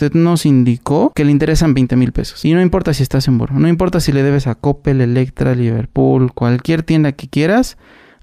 Usted nos indicó que le interesan 20 mil pesos. Y no importa si estás en Boro, no importa si le debes a Coppel, Electra, Liverpool, cualquier tienda que quieras,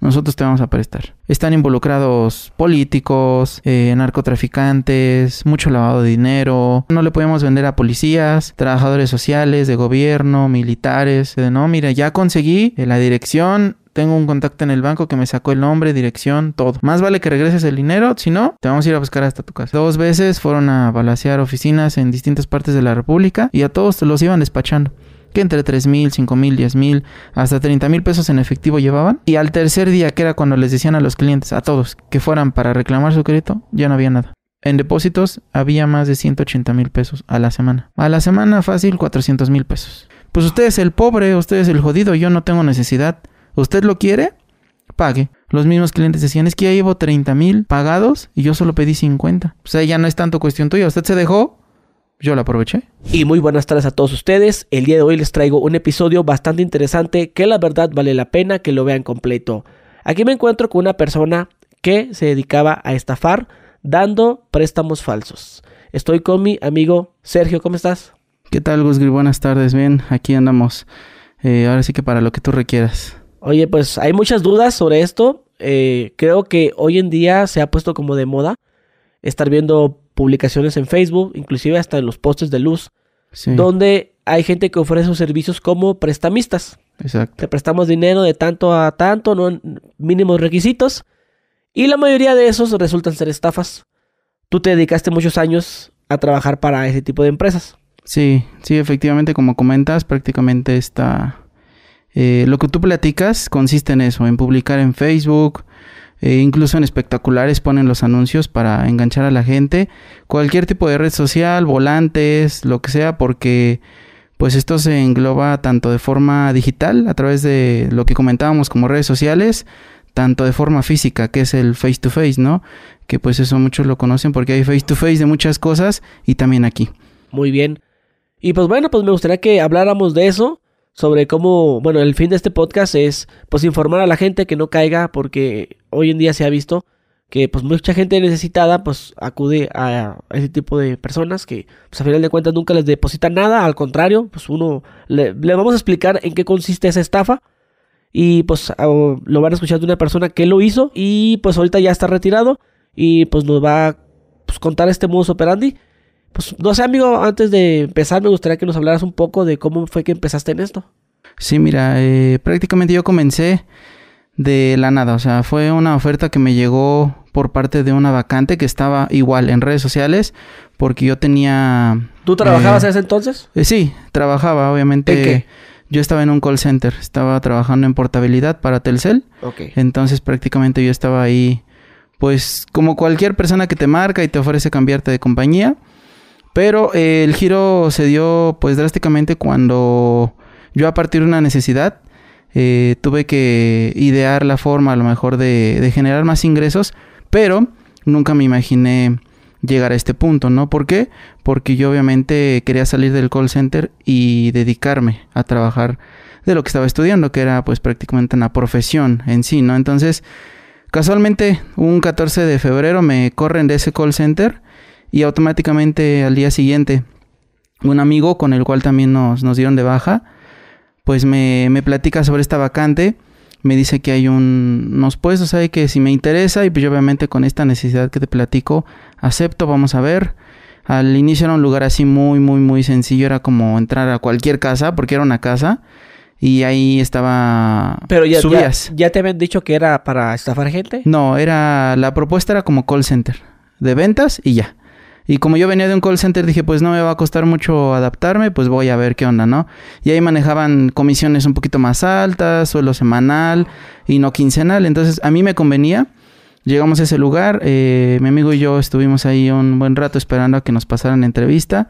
nosotros te vamos a prestar. Están involucrados políticos, eh, narcotraficantes, mucho lavado de dinero. No le podemos vender a policías, trabajadores sociales, de gobierno, militares. no, mira, ya conseguí la dirección, tengo un contacto en el banco que me sacó el nombre, dirección, todo. Más vale que regreses el dinero, si no, te vamos a ir a buscar hasta tu casa. Dos veces fueron a balasear oficinas en distintas partes de la República y a todos los iban despachando que entre 3 mil, 5 mil, 10 mil, hasta 30 mil pesos en efectivo llevaban. Y al tercer día, que era cuando les decían a los clientes, a todos, que fueran para reclamar su crédito, ya no había nada. En depósitos había más de 180 mil pesos a la semana. A la semana fácil 400 mil pesos. Pues usted es el pobre, usted es el jodido, yo no tengo necesidad. ¿Usted lo quiere? Pague. Los mismos clientes decían, es que ya llevo 30 mil pagados y yo solo pedí 50. O sea, ya no es tanto cuestión tuya. Usted se dejó yo la aproveché. Y muy buenas tardes a todos ustedes. El día de hoy les traigo un episodio bastante interesante que la verdad vale la pena que lo vean completo. Aquí me encuentro con una persona que se dedicaba a estafar dando préstamos falsos. Estoy con mi amigo Sergio, ¿cómo estás? ¿Qué tal, Gusgri? Buenas tardes, bien, aquí andamos. Eh, ahora sí que para lo que tú requieras. Oye, pues hay muchas dudas sobre esto. Eh, creo que hoy en día se ha puesto como de moda estar viendo publicaciones en Facebook, inclusive hasta en los postes de luz, donde hay gente que ofrece sus servicios como prestamistas. Exacto. Te prestamos dinero de tanto a tanto, no mínimos requisitos, y la mayoría de esos resultan ser estafas. Tú te dedicaste muchos años a trabajar para ese tipo de empresas. Sí, sí, efectivamente, como comentas, prácticamente está... Eh, lo que tú platicas consiste en eso, en publicar en Facebook, eh, incluso en espectaculares ponen los anuncios para enganchar a la gente. Cualquier tipo de red social, volantes, lo que sea, porque pues esto se engloba tanto de forma digital, a través de lo que comentábamos como redes sociales, tanto de forma física, que es el face to face, ¿no? Que pues eso muchos lo conocen porque hay face to face de muchas cosas y también aquí. Muy bien. Y pues bueno, pues me gustaría que habláramos de eso sobre cómo, bueno, el fin de este podcast es pues informar a la gente que no caiga porque hoy en día se ha visto que pues mucha gente necesitada pues acude a, ese tipo de personas que pues a final de cuentas nunca les depositan nada, al contrario, pues uno le, vamos a explicar en qué consiste esa estafa y pues lo van a escuchar de una persona que lo hizo y pues ahorita ya está retirado y pues nos va a pues, contar este modus operandi pues no sé, amigo, antes de empezar me gustaría que nos hablaras un poco de cómo fue que empezaste en esto. Sí, mira, eh, prácticamente yo comencé de la nada, o sea, fue una oferta que me llegó por parte de una vacante que estaba igual en redes sociales, porque yo tenía... ¿Tú trabajabas eh, ese entonces? Eh, sí, trabajaba, obviamente. ¿En qué? Yo estaba en un call center, estaba trabajando en portabilidad para Telcel. Ok. Entonces prácticamente yo estaba ahí, pues como cualquier persona que te marca y te ofrece cambiarte de compañía. Pero eh, el giro se dio pues drásticamente cuando yo a partir de una necesidad eh, tuve que idear la forma a lo mejor de, generar más ingresos, pero nunca me imaginé llegar a este punto, ¿no? ¿Por qué? Porque yo obviamente quería salir del call center y dedicarme a trabajar de lo que estaba estudiando, que era pues prácticamente una profesión en sí, ¿no? Entonces, casualmente un 14 de febrero me corren de ese call center y automáticamente al día siguiente un amigo con el cual también nos, dieron de baja, pues me, me, platica sobre esta vacante, me dice que hay un, unos puestos ahí que si me interesa y pues yo obviamente con esta necesidad que te platico, acepto, vamos a ver. Al inicio era un lugar así muy, muy, muy sencillo, era como entrar a cualquier casa, porque era una casa. Y ahí estaba. Pero ya, subías. ya, ya te habían dicho que era para estafar gente. No, era. La propuesta era como call center. De ventas y ya. Y como yo venía de un call center, dije, pues no me va a costar mucho adaptarme, pues voy a ver qué onda, ¿no? Y ahí manejaban comisiones un poquito más altas, suelo semanal y no quincenal. Entonces a mí me convenía. Llegamos a ese lugar, eh, mi amigo y yo estuvimos ahí un buen rato esperando a que nos pasaran la entrevista.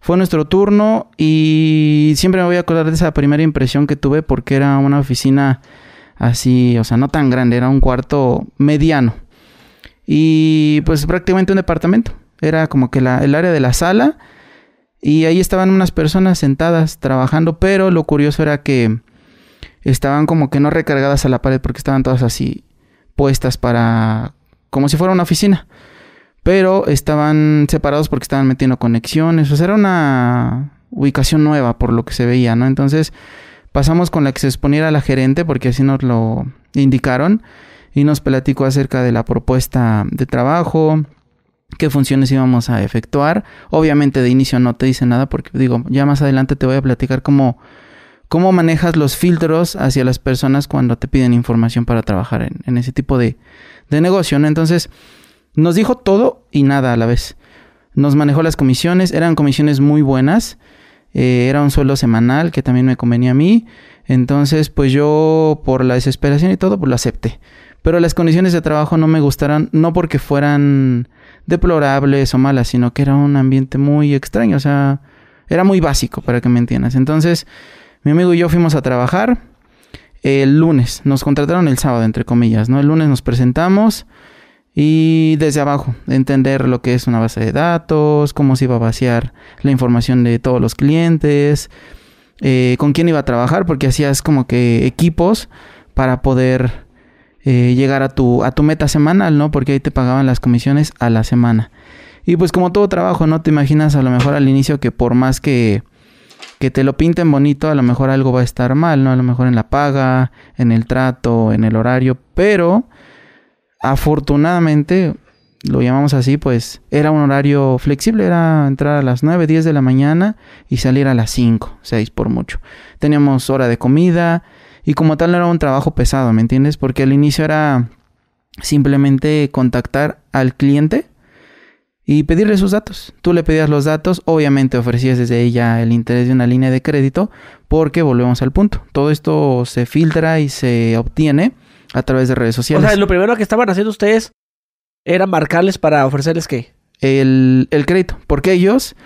Fue nuestro turno y siempre me voy a acordar de esa primera impresión que tuve porque era una oficina así, o sea, no tan grande, era un cuarto mediano. Y pues prácticamente un departamento. Era como que la, el área de la sala. Y ahí estaban unas personas sentadas trabajando. Pero lo curioso era que estaban como que no recargadas a la pared porque estaban todas así puestas para... como si fuera una oficina. pero estaban separados porque estaban metiendo conexiones. O sea, era una ubicación nueva por lo que se veía, ¿no? Entonces pasamos con la que se exponiera la gerente, porque así nos lo indicaron, y nos platicó acerca de la propuesta de trabajo, qué funciones íbamos a efectuar. Obviamente de inicio no te dice nada, porque digo, ya más adelante te voy a platicar cómo, cómo manejas los filtros hacia las personas cuando te piden información para trabajar en, ese tipo de, de negocio. Entonces, nos dijo todo y nada a la vez. Nos manejó las comisiones, eran comisiones muy buenas. Eh, era un sueldo semanal que también me convenía a mí. Entonces, pues yo, por la desesperación y todo, pues lo acepté. Pero las condiciones de trabajo no me gustaron, no porque fueran deplorables o malas, sino que era un ambiente muy extraño. O sea, era muy básico, para que me entiendas. Entonces, mi amigo y yo fuimos a trabajar el lunes. Nos contrataron el sábado, entre comillas, ¿no? El lunes nos presentamos. Y desde abajo, entender lo que es una base de datos, cómo se iba a vaciar la información de todos los clientes, eh, con quién iba a trabajar, porque hacías como que equipos para poder eh, llegar a tu, a tu meta semanal, ¿no? Porque ahí te pagaban las comisiones a la semana. Y pues como todo trabajo, no te imaginas a lo mejor al inicio que por más que, que te lo pinten bonito, a lo mejor algo va a estar mal, ¿no? A lo mejor en la paga, en el trato, en el horario, pero afortunadamente, lo llamamos así, pues era un horario flexible, era entrar a las 9, 10 de la mañana y salir a las 5, 6 por mucho. Teníamos hora de comida y como tal no era un trabajo pesado, ¿me entiendes? Porque al inicio era simplemente contactar al cliente y pedirle sus datos. Tú le pedías los datos, obviamente ofrecías desde ella el interés de una línea de crédito, porque volvemos al punto. Todo esto se filtra y se obtiene a través de redes sociales. O sea, lo primero que estaban haciendo ustedes era marcarles para ofrecerles qué? El, el crédito. Porque ellos,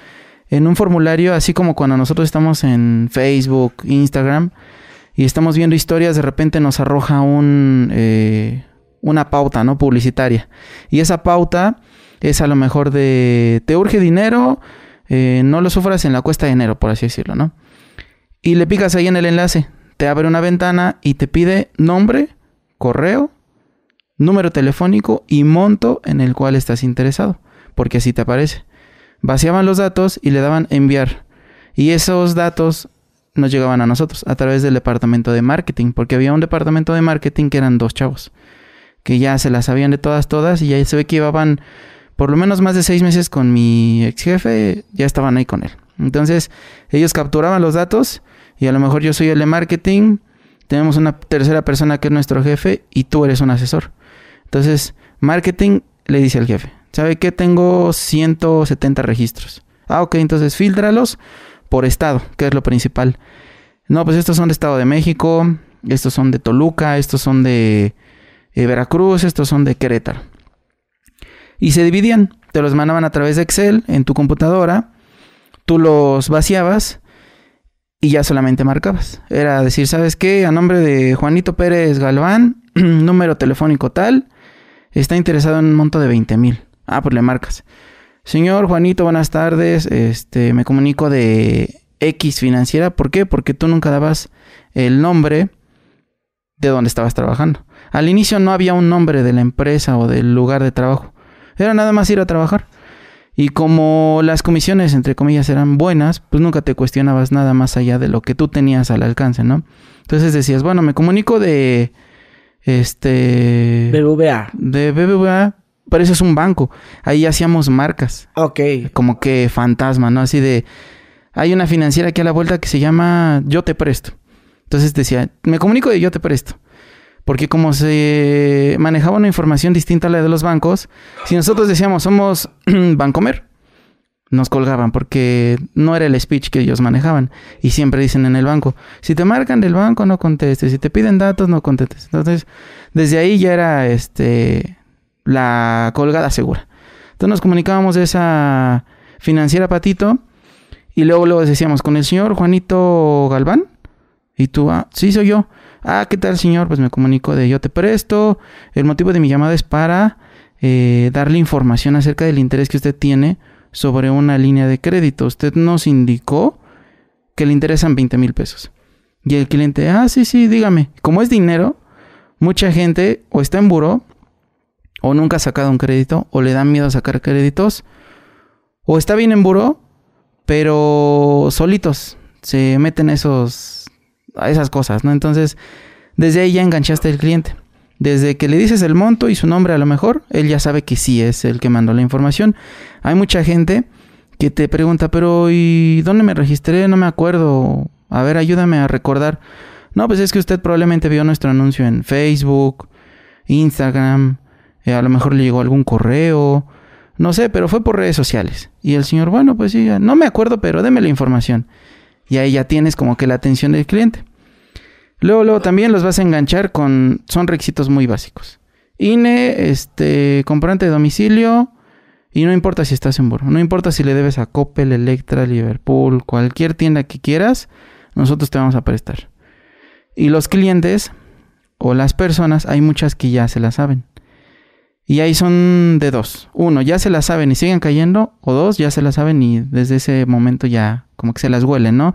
en un formulario, así como cuando nosotros estamos en Facebook, Instagram, y estamos viendo historias, de repente nos arroja un, eh, una pauta, ¿no? Publicitaria. Y esa pauta es a lo mejor de, te urge dinero, eh, no lo sufras en la cuesta de enero, por así decirlo, ¿no? Y le picas ahí en el enlace, te abre una ventana y te pide nombre, correo, número telefónico y monto en el cual estás interesado, porque así te aparece. Vaciaban los datos y le daban enviar. Y esos datos nos llegaban a nosotros a través del departamento de marketing, porque había un departamento de marketing que eran dos chavos, que ya se las sabían de todas, todas, y ya se ve que llevaban por lo menos más de seis meses con mi ex jefe, ya estaban ahí con él. Entonces, ellos capturaban los datos y a lo mejor yo soy el de marketing, tenemos una tercera persona que es nuestro jefe y tú eres un asesor. Entonces, marketing le dice al jefe, ¿sabe qué? Tengo 170 registros. Ah, ok, entonces filtralos por estado, que es lo principal. No, pues estos son de Estado de México, estos son de Toluca, estos son de eh, Veracruz, estos son de Querétaro. Y se dividían, te los mandaban a través de Excel en tu computadora, tú los vaciabas y ya solamente marcabas. Era decir, ¿sabes qué? A nombre de Juanito Pérez Galván, número telefónico tal, está interesado en un monto de 20 mil. Ah, pues le marcas. Señor Juanito, buenas tardes. Este, me comunico de X financiera. ¿Por qué? Porque tú nunca dabas el nombre de donde estabas trabajando. Al inicio no había un nombre de la empresa o del lugar de trabajo. Era nada más ir a trabajar. Y como las comisiones, entre comillas, eran buenas, pues nunca te cuestionabas nada más allá de lo que tú tenías al alcance, ¿no? Entonces decías, bueno, me comunico de... Este... BBVA. De BBVA, pero eso es un banco. Ahí hacíamos marcas. Ok. Como que fantasma, ¿no? Así de... Hay una financiera aquí a la vuelta que se llama Yo te presto. Entonces decía, me comunico de Yo te presto. Porque como se manejaba una información distinta a la de los bancos, si nosotros decíamos somos Bancomer, nos colgaban porque no era el speech que ellos manejaban. Y siempre dicen en el banco, si te marcan del banco no contestes, si te piden datos no contestes. Entonces, desde ahí ya era este la colgada segura. Entonces nos comunicábamos de esa financiera Patito y luego luego decíamos con el señor Juanito Galván. Y tú, ah, sí soy yo. Ah, ¿qué tal, señor? Pues me comunico de yo te presto. El motivo de mi llamada es para eh, darle información acerca del interés que usted tiene sobre una línea de crédito. Usted nos indicó que le interesan 20 mil pesos. Y el cliente, ah, sí, sí, dígame. Como es dinero, mucha gente o está en buró o nunca ha sacado un crédito, o le da miedo sacar créditos, o está bien en buró, pero solitos se meten esos, a esas cosas, ¿no? Entonces, desde ahí ya enganchaste al cliente. Desde que le dices el monto y su nombre a lo mejor, él ya sabe que sí es el que mandó la información. Hay mucha gente que te pregunta, pero ¿y dónde me registré? No me acuerdo. A ver, ayúdame a recordar. No, pues es que usted probablemente vio nuestro anuncio en Facebook, Instagram, eh, a lo mejor le llegó algún correo, no sé, pero fue por redes sociales. Y el señor, bueno, pues sí, no me acuerdo, pero déme la información. Y ahí ya tienes como que la atención del cliente. Luego, luego también los vas a enganchar con, son requisitos muy básicos. INE, este, comprante de domicilio, y no importa si estás en Boro, no importa si le debes a Coppel, Electra, Liverpool, cualquier tienda que quieras, nosotros te vamos a prestar. Y los clientes o las personas, hay muchas que ya se la saben. Y ahí son de dos. Uno, ya se la saben y siguen cayendo. O dos, ya se la saben y desde ese momento ya como que se las huelen, ¿no?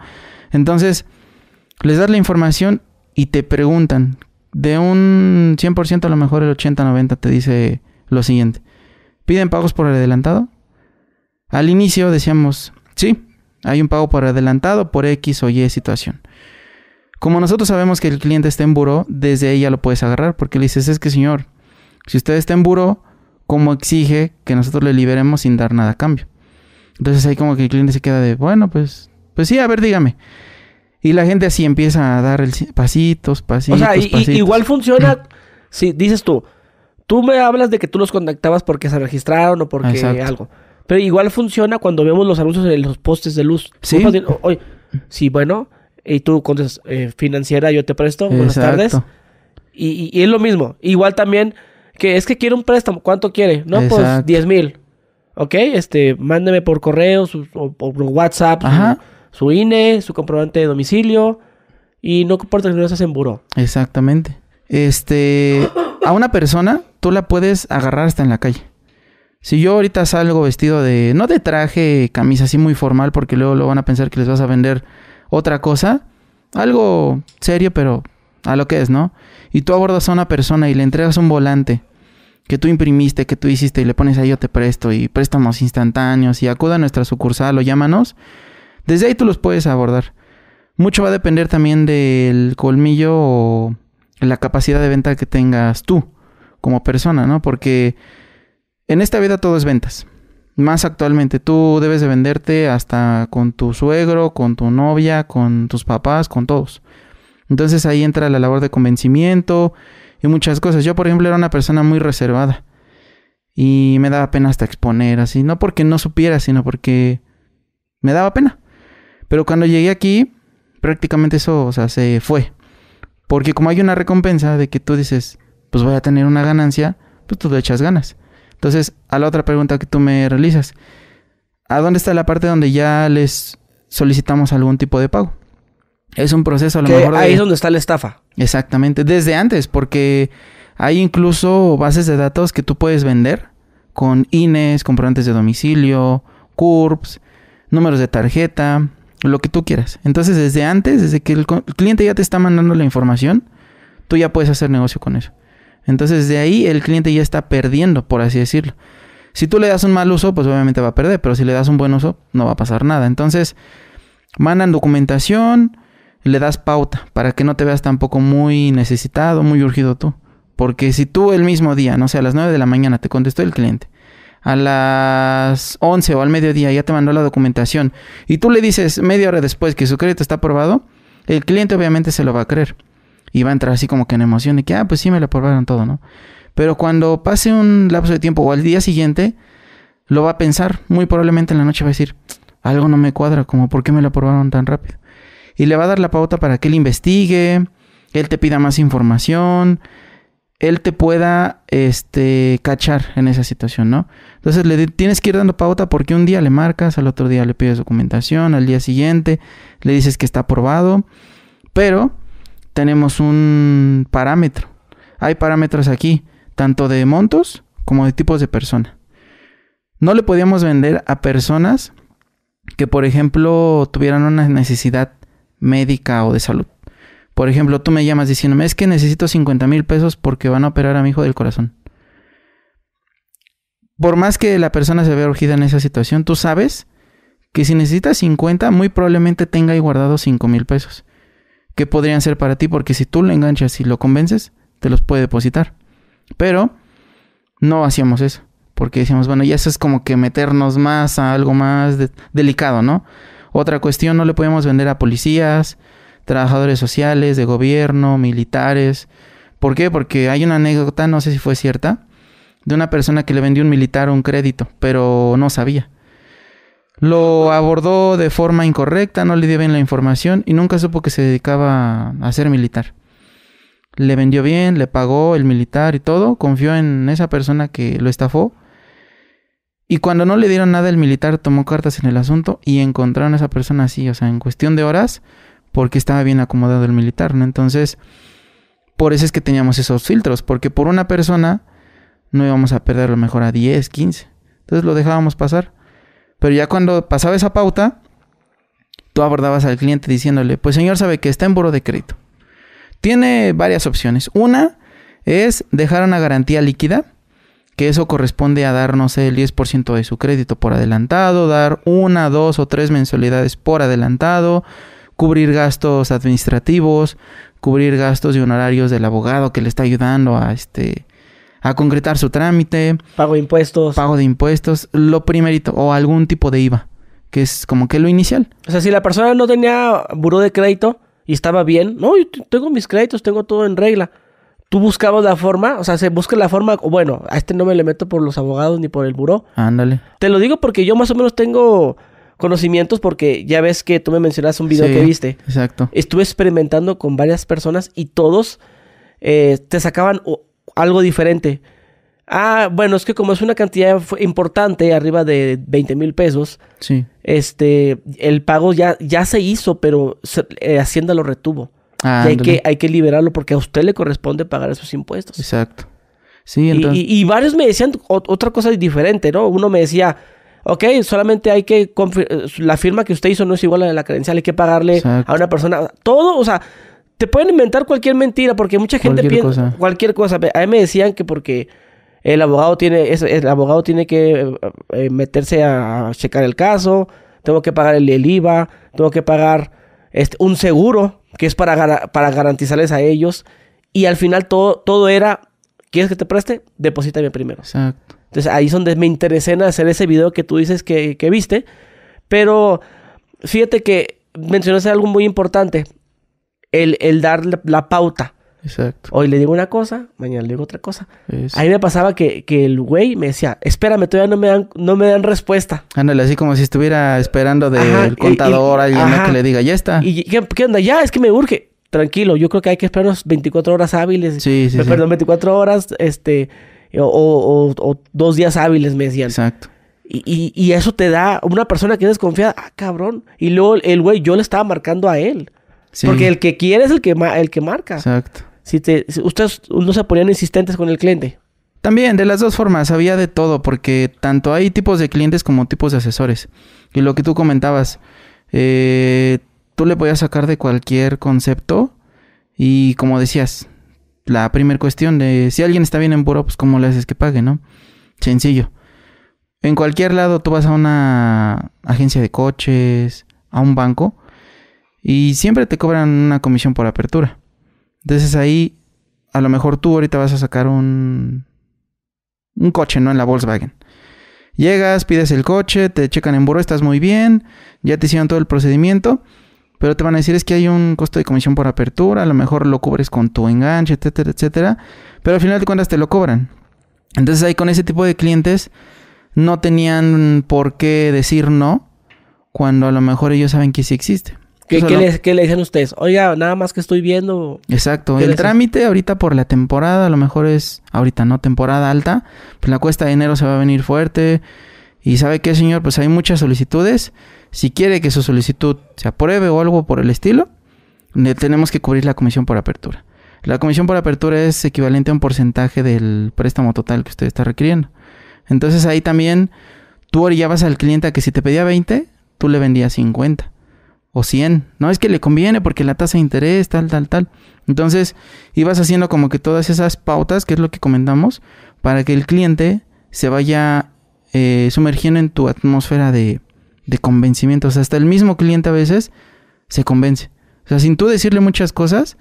Entonces, les das la información y te preguntan. De un 100% a lo mejor el 80-90 te dice lo siguiente. ¿Piden pagos por adelantado? Al inicio decíamos, sí, hay un pago por adelantado por X o Y situación. Como nosotros sabemos que el cliente está en buro, desde ahí ya lo puedes agarrar porque le dices, es que señor, si usted está en buro, ¿cómo exige que nosotros le liberemos sin dar nada a cambio? Entonces ahí como que el cliente se queda de, bueno, pues, pues sí, a ver, dígame. Y la gente así empieza a dar el, pasitos, pasitos, O sea, igual funciona si dices tú, tú me hablas de que tú los contactabas porque se registraron o porque algo. Pero igual funciona cuando vemos los anuncios en los postes de luz. Sí. Oye, sí, bueno, y tú contestas, eh, financiera, yo te presto, buenas tardes. Y, es lo mismo. Igual también, que es que quiere un préstamo, ¿cuánto quiere? No, pues 10 mil. Ok, este, mándeme por correo, o por WhatsApp, su, INE, su comprobante de domicilio. Y no importa que no en buró. Exactamente. Este, a una persona, tú la puedes agarrar hasta en la calle. Si yo ahorita salgo vestido de, no de traje, camisa así muy formal, porque luego lo van a pensar que les vas a vender otra cosa, algo serio, pero a lo que es, ¿no? Y tú abordas a una persona y le entregas un volante que tú imprimiste, que tú hiciste y le pones ahí yo te presto y préstamos instantáneos y acuda a nuestra sucursal o llámanos, desde ahí tú los puedes abordar. Mucho va a depender también del colmillo o la capacidad de venta que tengas tú como persona, ¿no? Porque en esta vida todo es ventas. Más actualmente, tú debes de venderte hasta con tu suegro, con tu novia, con tus papás, con todos. Entonces ahí entra la labor de convencimiento y muchas cosas. Yo, por ejemplo, era una persona muy reservada y me daba pena hasta exponer así, no porque no supiera, sino porque me daba pena. Pero cuando llegué aquí, prácticamente eso, se fue. Porque como hay una recompensa de que tú dices, pues voy a tener una ganancia, pues tú le echas ganas. Entonces, a la otra pregunta que tú me realizas, ¿a dónde está la parte donde ya les solicitamos algún tipo de pago? Es un proceso a lo mejor. Ahí es donde está la estafa. Exactamente, desde antes, porque hay incluso bases de datos que tú puedes vender con INES, comprobantes de domicilio, CURPS, números de tarjeta, lo que tú quieras. Entonces, desde antes, desde que el cliente ya te está mandando la información, tú ya puedes hacer negocio con eso. Entonces de ahí el cliente ya está perdiendo, por así decirlo. Si tú le das un mal uso, pues obviamente va a perder, pero si le das un buen uso, no va a pasar nada. Entonces, mandan documentación, le das pauta para que no te veas tampoco muy necesitado, muy urgido tú. Porque si tú el mismo día, no sé, a las 9 de la mañana te contestó el cliente, a las 11 o al mediodía ya te mandó la documentación y tú le dices media hora después que su crédito está aprobado, el cliente obviamente se lo va a creer y va a entrar así como que en emoción de que, ah, pues sí me lo aprobaron todo, ¿no? Pero cuando pase un lapso de tiempo o al día siguiente, lo va a pensar, muy probablemente en la noche va a decir, algo no me cuadra, como por qué me lo aprobaron tan rápido. Y le va a dar la pauta para que él investigue, él te pida más información, él te pueda este cachar en esa situación, ¿no? Entonces le tienes que ir dando pauta porque un día le marcas, al otro día le pides documentación, al día siguiente le dices que está aprobado, pero tenemos un parámetro. Hay parámetros aquí, tanto de montos como de tipos de persona. No le podíamos vender a personas que, por ejemplo, tuvieran una necesidad médica o de salud. Por ejemplo, tú me llamas diciéndome, es que necesito 50 mil pesos porque van a operar a mi hijo del corazón. por más que la persona se vea urgida en esa situación, tú sabes que si necesitas 50, muy probablemente tenga ahí guardado 5 mil pesos. Que podrían ser para ti, porque si tú lo enganchas y lo convences, te los puede depositar. Pero no hacíamos eso. Porque decíamos, bueno, ya eso es como que meternos más a algo más delicado, ¿no? Otra cuestión, no le podemos vender a policías, trabajadores sociales, de gobierno, militares. ¿Por qué? Porque hay una anécdota, no sé si fue cierta, de una persona que le vendió un militar un crédito, pero no sabía. Lo abordó de forma incorrecta, no le dio bien la información y nunca supo que se dedicaba a ser militar. Le vendió bien, le pagó el militar y todo, confió en esa persona que lo estafó. Y cuando no le dieron nada, el militar tomó cartas en el asunto y encontraron a esa persona así, o sea, en cuestión de horas, porque estaba bien acomodado el militar, ¿no? Entonces, por eso es que teníamos esos filtros, porque por una persona no íbamos a perder lo mejor a 10, 15. Entonces lo dejábamos pasar. Pero ya cuando pasaba esa pauta, tú abordabas al cliente diciéndole, pues señor sabe que está en buro de crédito. Tiene varias opciones. Una es dejar una garantía líquida, que eso corresponde a dar, no sé, el 10% de su crédito por adelantado, dar una, dos o tres mensualidades por adelantado, cubrir gastos administrativos, cubrir gastos y honorarios del abogado que le está ayudando a este a concretar su trámite, pago de impuestos, pago de impuestos, lo primerito o algún tipo de IVA, que es como que lo inicial. O sea, si la persona no tenía buró de crédito y estaba bien, no, yo tengo mis créditos, tengo todo en regla. Tú buscabas la forma, o sea, se busca la forma, bueno, a este no me le meto por los abogados ni por el buró. Ándale. Te lo digo porque yo más o menos tengo conocimientos porque ya ves que tú me mencionaste un video que viste. Exacto. Estuve experimentando con varias personas y todos eh, te sacaban algo diferente. Ah, bueno, es que como es una cantidad importante, arriba de 20 mil pesos, sí. este, el pago ya, ya se hizo, pero eh, Hacienda lo retuvo. Ah, y hay que, hay que liberarlo porque a usted le corresponde pagar esos impuestos. Exacto. Sí, entonces... y, y, varios me decían otra cosa diferente, ¿no? Uno me decía, Ok, solamente hay que... La firma que usted hizo no es igual a la de la credencial, hay que pagarle a una persona... Todo, o sea, te pueden inventar cualquier mentira porque mucha gente piensa... Cualquier cosa. A mí me decían que porque el abogado tiene... el abogado tiene que eh, meterse a checar el caso, tengo que pagar el, IVA, tengo que pagar este, un seguro que es para, para garantizarles a ellos. Y al final todo, todo era... ¿Quieres que te preste? Deposítame primero. Exacto. Entonces ahí es donde me interesé en hacer ese video que tú dices que, viste. Pero fíjate que mencionaste algo muy importante. El, el dar la, pauta. Exacto. Hoy le digo una cosa, mañana le digo otra cosa. Ahí me pasaba que, el güey me decía, espérame, todavía no me dan, no me dan respuesta. Ándale, así como si estuviera esperando del contador a alguien que le diga, ya está. ¿Y qué, onda? Ya, es que me urge. Tranquilo, yo creo que hay que esperar unas 24 horas hábiles. Sí, sí, Perdón, 24 horas, este o, dos días hábiles, me decían. Exacto. Y, y, eso te da una persona que es desconfiada, ah, cabrón. Y luego el güey, yo le estaba marcando a él. Porque el que quiere es el que, el que marca. Exacto. Si te, ustedes no se ponían insistentes con el cliente. También, de las dos formas, había de todo, porque tanto hay tipos de clientes como tipos de asesores. Y lo que tú comentabas, eh, tú le podías sacar de cualquier concepto y como decías, la primera cuestión de si alguien está bien en buro, pues cómo le haces que pague, ¿no? Sencillo. En cualquier lado tú vas a una agencia de coches, a un banco, y siempre te cobran una comisión por apertura. Entonces ahí, a lo mejor tú ahorita vas a sacar un, un coche, ¿no? En la Volkswagen. Llegas, pides el coche, te checan en buro, estás muy bien, ya te hicieron todo el procedimiento pero te van a decir es que hay un costo de comisión por apertura, a lo mejor lo cubres con tu enganche, etcétera, etcétera, pero al final de cuentas te lo cobran. Entonces ahí con ese tipo de clientes no tenían por qué decir no cuando a lo mejor ellos saben que sí existe. ¿Qué, le, dicen ustedes? Oiga, nada más que estoy viendo. Exacto. El trámite ahorita por la temporada, a lo mejor es ahorita no temporada alta, pues la cuesta de enero se va a venir fuerte. Y sabe qué, señor, pues hay muchas solicitudes si quiere que su solicitud se apruebe o algo por el estilo, le tenemos que cubrir la comisión por apertura. La comisión por apertura es equivalente a un porcentaje del préstamo total que usted está requiriendo. Entonces ahí también tú orillabas al cliente a que si te pedía 20, tú le vendías 50 o 100. No es que le conviene porque la tasa de interés, tal, tal, tal. Entonces ibas haciendo como que todas esas pautas, que es lo que comentamos, para que el cliente se vaya eh, sumergiendo en tu atmósfera de, de convencimiento. O sea, hasta el mismo cliente a veces se convence. O sea, sin tú decirle muchas cosas,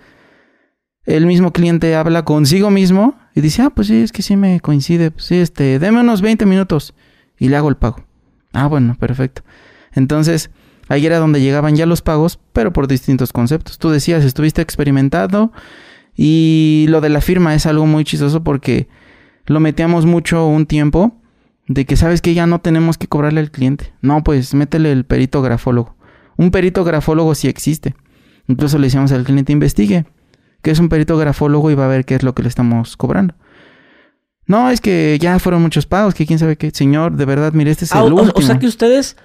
el mismo cliente habla consigo mismo y dice, ah, pues sí, es que sí me coincide. Pues sí, este, deme unos 20 minutos y le hago el pago. Ah, bueno, perfecto. Entonces, ahí era donde llegaban ya los pagos, pero por distintos conceptos. Tú decías, estuviste experimentado y lo de la firma es algo muy chistoso porque lo metíamos mucho un tiempo de que sabes que ya no tenemos que cobrarle al cliente. No, pues métele el perito grafólogo. Un perito grafólogo sí existe. Incluso le decíamos al cliente investigue que es un perito grafólogo y va a ver qué es lo que le estamos cobrando. No, es que ya fueron muchos pagos, que quién sabe qué. Señor, de verdad, mire, este es Ah, el o, último. o sea que ustedes es-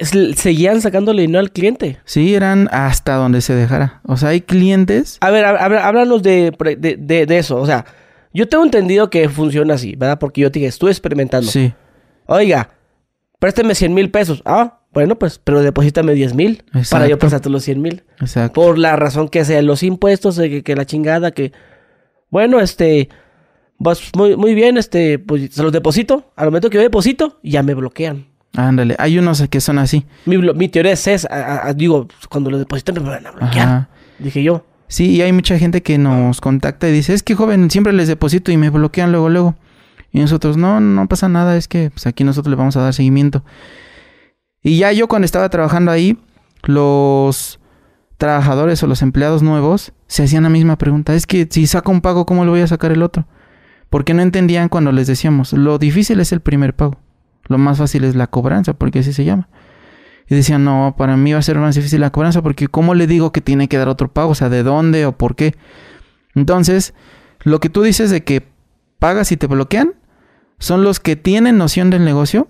seguían sacándole dinero al cliente. Sí, eran hasta donde se dejara. O sea, hay clientes. A ver, háblanos de, de, de- de eso. O sea, yo tengo entendido que funciona así, ¿verdad? Porque yo te dije, estuve experimentando. Sí, Oiga, présteme 100 mil pesos. Ah, bueno, pues, pero deposítame 10 mil para yo prestarte los 100 mil. exacto. Por la razón que sea, los impuestos, de que, que la chingada, que... Bueno, este... Pues muy, muy bien, este... Pues se los deposito. Al momento que yo deposito, ya me bloquean. Ándale, hay unos que son así. Mi, mi teoría es esa. a- a- digo, cuando lo deposito me van a bloquear. Ajá. Dije yo. Sí, y hay mucha gente que nos contacta y dice, es que joven, siempre les deposito y me bloquean luego, luego. Y nosotros, no, no pasa nada, es que pues, aquí nosotros le vamos a dar seguimiento. Y ya yo cuando estaba trabajando ahí, los trabajadores o los empleados nuevos se hacían la misma pregunta. Es que si saco un pago, ¿cómo le voy a sacar el otro? Porque no entendían cuando les decíamos, lo difícil es el primer pago. Lo más fácil es la cobranza, porque así se llama. Y decían, no, para mí va a ser más difícil la cobranza porque ¿cómo le digo que tiene que dar otro pago? O sea, ¿de dónde o por qué? Entonces, lo que tú dices de que pagas y te bloquean son los que tienen noción del negocio,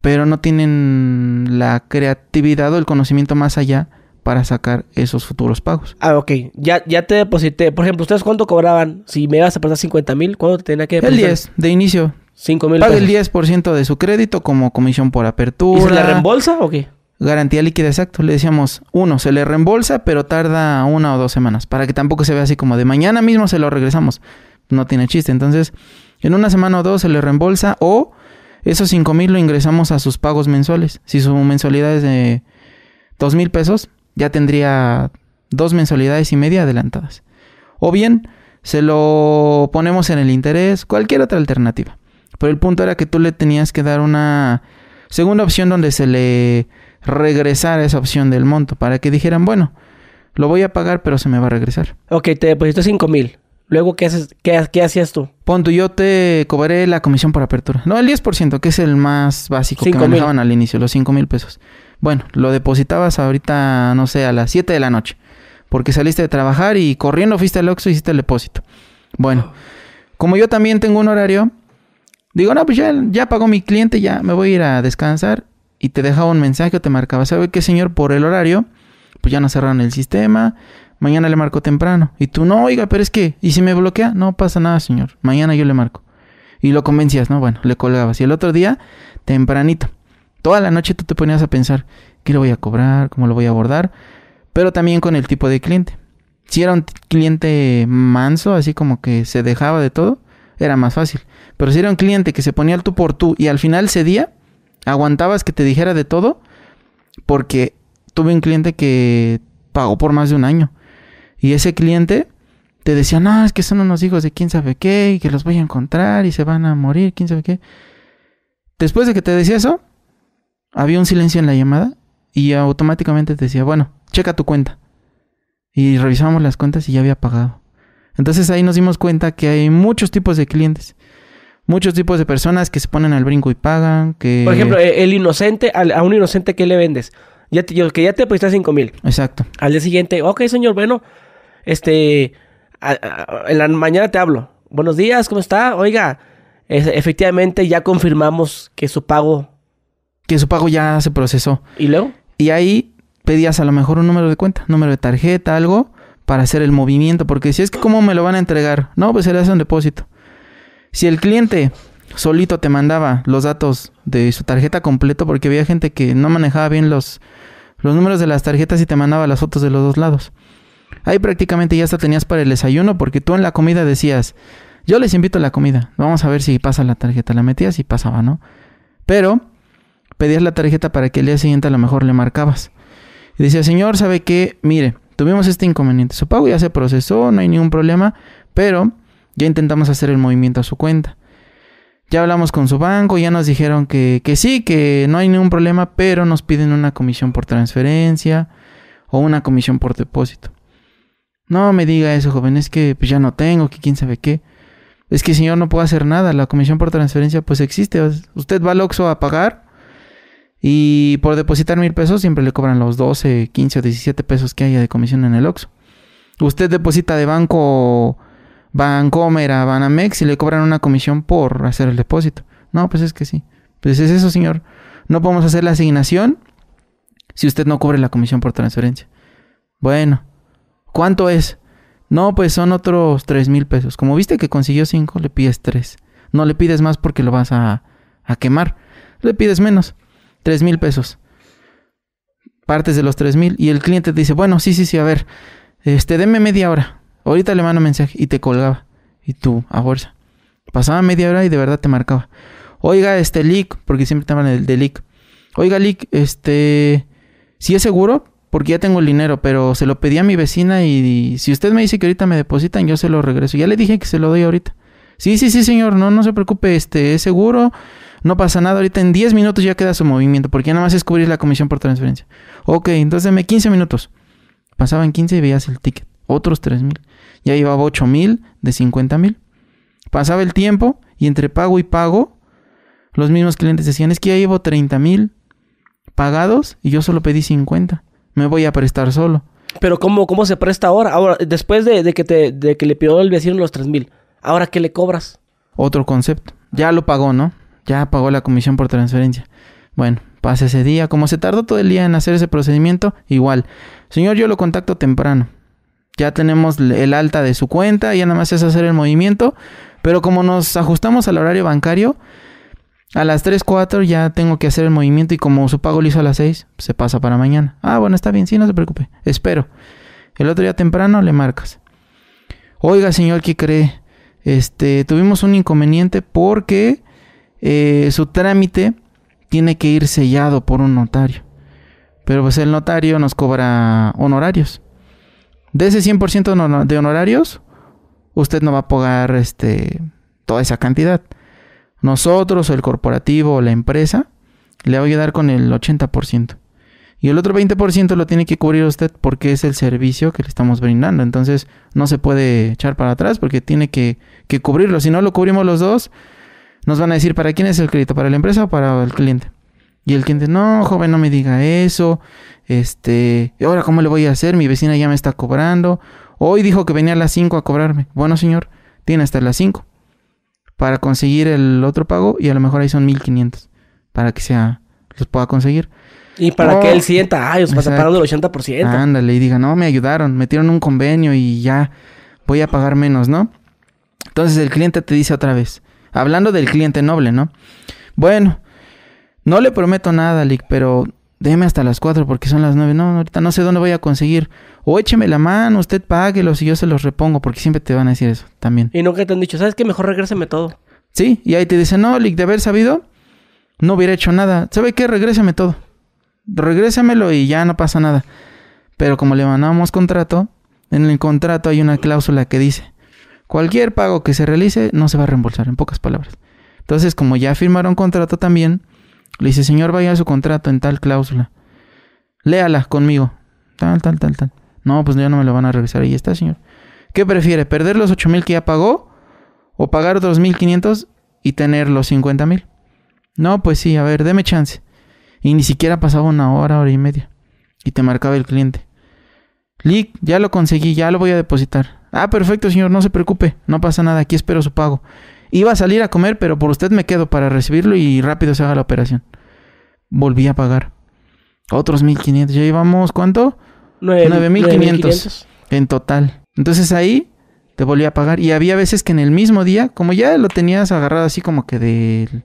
pero no tienen la creatividad o el conocimiento más allá para sacar esos futuros pagos. Ah, ok. Ya, ya te deposité. Por ejemplo, ¿ustedes cuánto cobraban? Si me ibas a prestar 50 mil, ¿cuánto te tenía que El depositar? 10 de inicio. 5 mil Paga pesos. el 10% de su crédito como comisión por apertura. ¿Y se le reembolsa o qué? Garantía líquida, exacto. Le decíamos, uno, se le reembolsa, pero tarda una o dos semanas. Para que tampoco se vea así como de mañana mismo se lo regresamos. No tiene chiste. Entonces, en una semana o dos se le reembolsa o esos cinco mil lo ingresamos a sus pagos mensuales. Si su mensualidad es de dos mil pesos, ya tendría dos mensualidades y media adelantadas. O bien, se lo ponemos en el interés, cualquier otra alternativa. Pero el punto era que tú le tenías que dar una segunda opción donde se le regresara esa opción del monto para que dijeran, bueno, lo voy a pagar pero se me va a regresar. Ok, te deposité 5 mil. Luego, ¿qué, haces, qué, qué hacías tú? Pon tú, yo te cobraré la comisión por apertura. No, el 10%, que es el más básico que mil. manejaban al inicio, los 5 mil pesos. Bueno, lo depositabas ahorita, no sé, a las 7 de la noche. Porque saliste de trabajar y corriendo fuiste al Oxxo y hiciste el depósito. Bueno, como yo también tengo un horario, digo, no, pues ya, ya pagó mi cliente, ya me voy a ir a descansar. Y te dejaba un mensaje o te marcaba, ¿sabe qué, señor? Por el horario, pues ya no cerraron el sistema. Mañana le marco temprano. Y tú, no, oiga, pero es que, ¿y si me bloquea? No pasa nada, señor. Mañana yo le marco. Y lo convencías, ¿no? Bueno, le colgabas. Y el otro día, tempranito. Toda la noche tú te ponías a pensar, ¿qué le voy a cobrar? ¿Cómo lo voy a abordar? Pero también con el tipo de cliente. Si era un cliente manso, así como que se dejaba de todo, era más fácil. Pero si era un cliente que se ponía el tú por tú y al final cedía, aguantabas que te dijera de todo, porque tuve un cliente que pagó por más de un año. Y ese cliente te decía, no, es que son unos hijos de quién sabe qué, y que los voy a encontrar y se van a morir, quién sabe qué. Después de que te decía eso, había un silencio en la llamada y automáticamente te decía, bueno, checa tu cuenta. Y revisamos las cuentas y ya había pagado. Entonces ahí nos dimos cuenta que hay muchos tipos de clientes. Muchos tipos de personas que se ponen al brinco y pagan, que... Por ejemplo, eh, el inocente, al- a un inocente, ¿qué le vendes? Ya te, yo, que ya te deposité 5 mil. Exacto. Al día siguiente, ok, señor, bueno, este, a- a- en la mañana te hablo. Buenos días, ¿cómo está? Oiga, es- efectivamente ya confirmamos que su pago. Que su pago ya se procesó. ¿Y luego? Y ahí pedías a lo mejor un número de cuenta, número de tarjeta, algo, para hacer el movimiento. Porque si es que, ¿cómo me lo van a entregar? No, pues se le hace un depósito. Si el cliente solito te mandaba los datos de su tarjeta completo, porque había gente que no manejaba bien los, los números de las tarjetas y te mandaba las fotos de los dos lados. Ahí prácticamente ya hasta tenías para el desayuno, porque tú en la comida decías, Yo les invito a la comida. Vamos a ver si pasa la tarjeta. La metías y pasaba, ¿no? Pero pedías la tarjeta para que el día siguiente a lo mejor le marcabas. Y decía, señor, ¿sabe qué? Mire, tuvimos este inconveniente. Su pago ya se procesó, no hay ningún problema, pero ya intentamos hacer el movimiento a su cuenta. Ya hablamos con su banco, ya nos dijeron que, que sí, que no hay ningún problema, pero nos piden una comisión por transferencia o una comisión por depósito. No me diga eso, joven, es que pues ya no tengo, que quién sabe qué. Es que señor no puedo hacer nada, la comisión por transferencia pues existe. Usted va al Oxxo a pagar y por depositar mil pesos siempre le cobran los 12, 15 o 17 pesos que haya de comisión en el Oxxo. Usted deposita de banco Bancomer a Banamex y le cobran una comisión por hacer el depósito. No, pues es que sí. Pues es eso, señor. No podemos hacer la asignación si usted no cubre la comisión por transferencia. Bueno, ¿cuánto es? No, pues son otros tres mil pesos. Como viste que consiguió cinco, le pides tres. No le pides más porque lo vas a, a quemar. Le pides menos. Tres mil pesos. Partes de los tres mil. Y el cliente te dice, bueno, sí, sí, sí, a ver. Este, deme media hora. Ahorita le mando mensaje y te colgaba. Y tú, a fuerza. Pasaba media hora y de verdad te marcaba. Oiga, este leak, porque siempre te hablan de leak. Oiga, leak, este. Si es seguro, porque ya tengo el dinero, pero se lo pedí a mi vecina y, si usted me dice que ahorita me depositan, yo se lo regreso. Ya le dije que se lo doy ahorita. Sí, sí, sí, señor, no, no se preocupe, este, es seguro, no pasa nada, ahorita en 10 minutos ya queda su movimiento, porque ya nada más es cubrir la comisión por transferencia. Ok, entonces deme 15 minutos. Pasaban 15 y veías el ticket, otros 3 mil. Ya llevaba 8 mil de 50 mil. Pasaba el tiempo y entre pago y pago, los mismos clientes decían, es que ya llevo 30 mil pagados y yo solo pedí 50. Me voy a prestar solo. Pero ¿cómo, cómo se presta ahora? Ahora, después de, que, te, de que le pidió el vecino los 3 mil, ¿ahora qué le cobras? Otro concepto. Ya lo pagó, ¿no? Ya pagó la comisión por transferencia. Bueno, pasa ese día. Como se tardó todo el día en hacer ese procedimiento, igual. Señor, yo lo contacto temprano ya tenemos el alta de su cuenta, ya nada más es hacer el movimiento, pero como nos ajustamos al horario bancario, a las 3, 4 ya tengo que hacer el movimiento y como su pago lo hizo a las 6, se pasa para mañana. Ah, bueno, está bien, sí, no se preocupe, espero. El otro día temprano le marcas. Oiga, señor, ¿qué cree? Este, tuvimos un inconveniente porque eh, su trámite tiene que ir sellado por un notario. Pero pues el notario nos cobra honorarios. De ese 100% de honorarios, usted no va a pagar este, toda esa cantidad. Nosotros, o el corporativo, o la empresa, le va a ayudar con el 80%. Y el otro 20% lo tiene que cubrir usted porque es el servicio que le estamos brindando. Entonces no se puede echar para atrás porque tiene que, que cubrirlo. Si no lo cubrimos los dos, nos van a decir para quién es el crédito, para la empresa o para el cliente. Y el cliente, no, joven, no me diga eso. Este, ahora cómo le voy a hacer? Mi vecina ya me está cobrando. Hoy dijo que venía a las 5 a cobrarme. Bueno, señor, tiene hasta las 5 para conseguir el otro pago y a lo mejor ahí son 1500 para que sea los pueda conseguir. Y para que él sienta, ay, os pasa pagando el 80%. Ándale, y diga, no, me ayudaron, metieron un convenio y ya voy a pagar menos, ¿no? Entonces el cliente te dice otra vez, hablando del cliente noble, ¿no? Bueno, no le prometo nada, Lick, pero déme hasta las 4 porque son las 9. No, ahorita no sé dónde voy a conseguir. O écheme la mano, usted páguelos y yo se los repongo, porque siempre te van a decir eso también. Y nunca te han dicho, ¿sabes qué? Mejor regréseme todo. Sí, y ahí te dicen, no, Lick, de haber sabido, no hubiera hecho nada. ¿Sabe qué? Regrésame todo. Regrésamelo y ya no pasa nada. Pero como le mandamos contrato, en el contrato hay una cláusula que dice, cualquier pago que se realice no se va a reembolsar, en pocas palabras. Entonces, como ya firmaron contrato también, le dice, señor, vaya a su contrato en tal cláusula. Léala conmigo. Tal, tal, tal, tal. No, pues ya no me lo van a regresar. Ahí está, señor. ¿Qué prefiere? ¿Perder los 8 mil que ya pagó? ¿O pagar otros 1500 y tener los 50 mil? No, pues sí, a ver, deme chance. Y ni siquiera pasaba una hora, hora y media. Y te marcaba el cliente. Lick, ya lo conseguí, ya lo voy a depositar. Ah, perfecto, señor, no se preocupe, no pasa nada, aquí espero su pago. Iba a salir a comer, pero por usted me quedo para recibirlo y rápido se haga la operación. Volví a pagar. Otros 1500. Ya llevamos, ¿cuánto? 9500 en total. Entonces ahí te volví a pagar. Y había veces que en el mismo día, como ya lo tenías agarrado así como que de...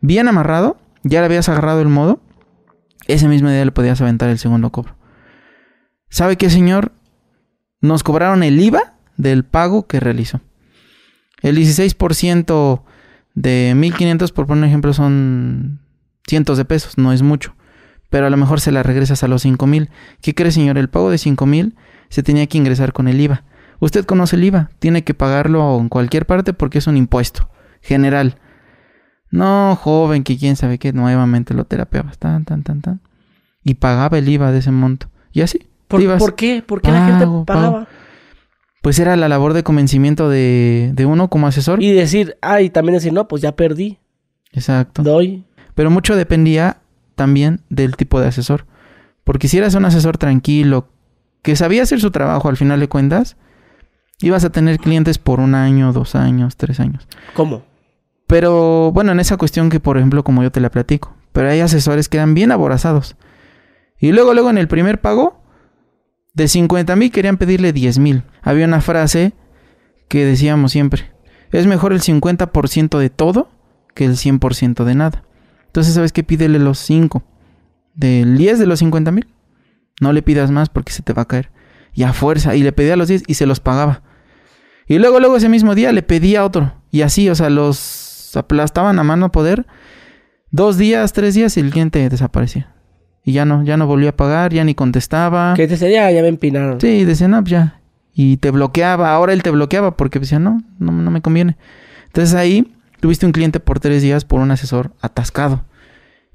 Bien amarrado, ya le habías agarrado el modo, ese mismo día le podías aventar el segundo cobro. ¿Sabe qué, señor? Nos cobraron el IVA del pago que realizó. El 16% de 1500, por poner un ejemplo, son cientos de pesos, no es mucho. Pero a lo mejor se la regresas a los 5000. ¿Qué cree, señor? El pago de 5000 se tenía que ingresar con el IVA. Usted conoce el IVA, tiene que pagarlo en cualquier parte porque es un impuesto general. No, joven, que quién sabe qué, nuevamente lo terapeabas, tan, tan, tan, tan. Y pagaba el IVA de ese monto. Y así. ¿Por, te ibas, ¿por qué? ¿Por qué la gente pagaba? pago. Pues era la labor de convencimiento de, de uno como asesor. Y decir, ay, también decir, no, pues ya perdí, Exacto. doy. Pero mucho dependía también del tipo de asesor. Porque si eras un asesor tranquilo, que sabía hacer su trabajo al final de cuentas, ibas a tener clientes por un año, dos años, tres años. ¿Cómo? Pero bueno, en esa cuestión que por ejemplo como yo te la platico. Pero hay asesores que eran bien aborazados. Y luego, luego en el primer pago, de 50 mil querían pedirle 10 mil. Había una frase que decíamos siempre. Es mejor el 50% de todo que el 100% de nada. Entonces, ¿sabes qué? Pídele los 5. Del 10 de los 50 mil. No le pidas más porque se te va a caer. Y a fuerza. Y le pedía los 10 y se los pagaba. Y luego, luego ese mismo día le pedía otro. Y así, o sea, los aplastaban a mano poder. Dos días, tres días y el cliente desaparecía. Y ya no, ya no volvió a pagar, ya ni contestaba. Que te decía, ya, ya me empinaron. Sí, decía, no, pues ya. Y te bloqueaba. Ahora él te bloqueaba porque decía, no, no, no me conviene. Entonces ahí tuviste un cliente por tres días por un asesor atascado.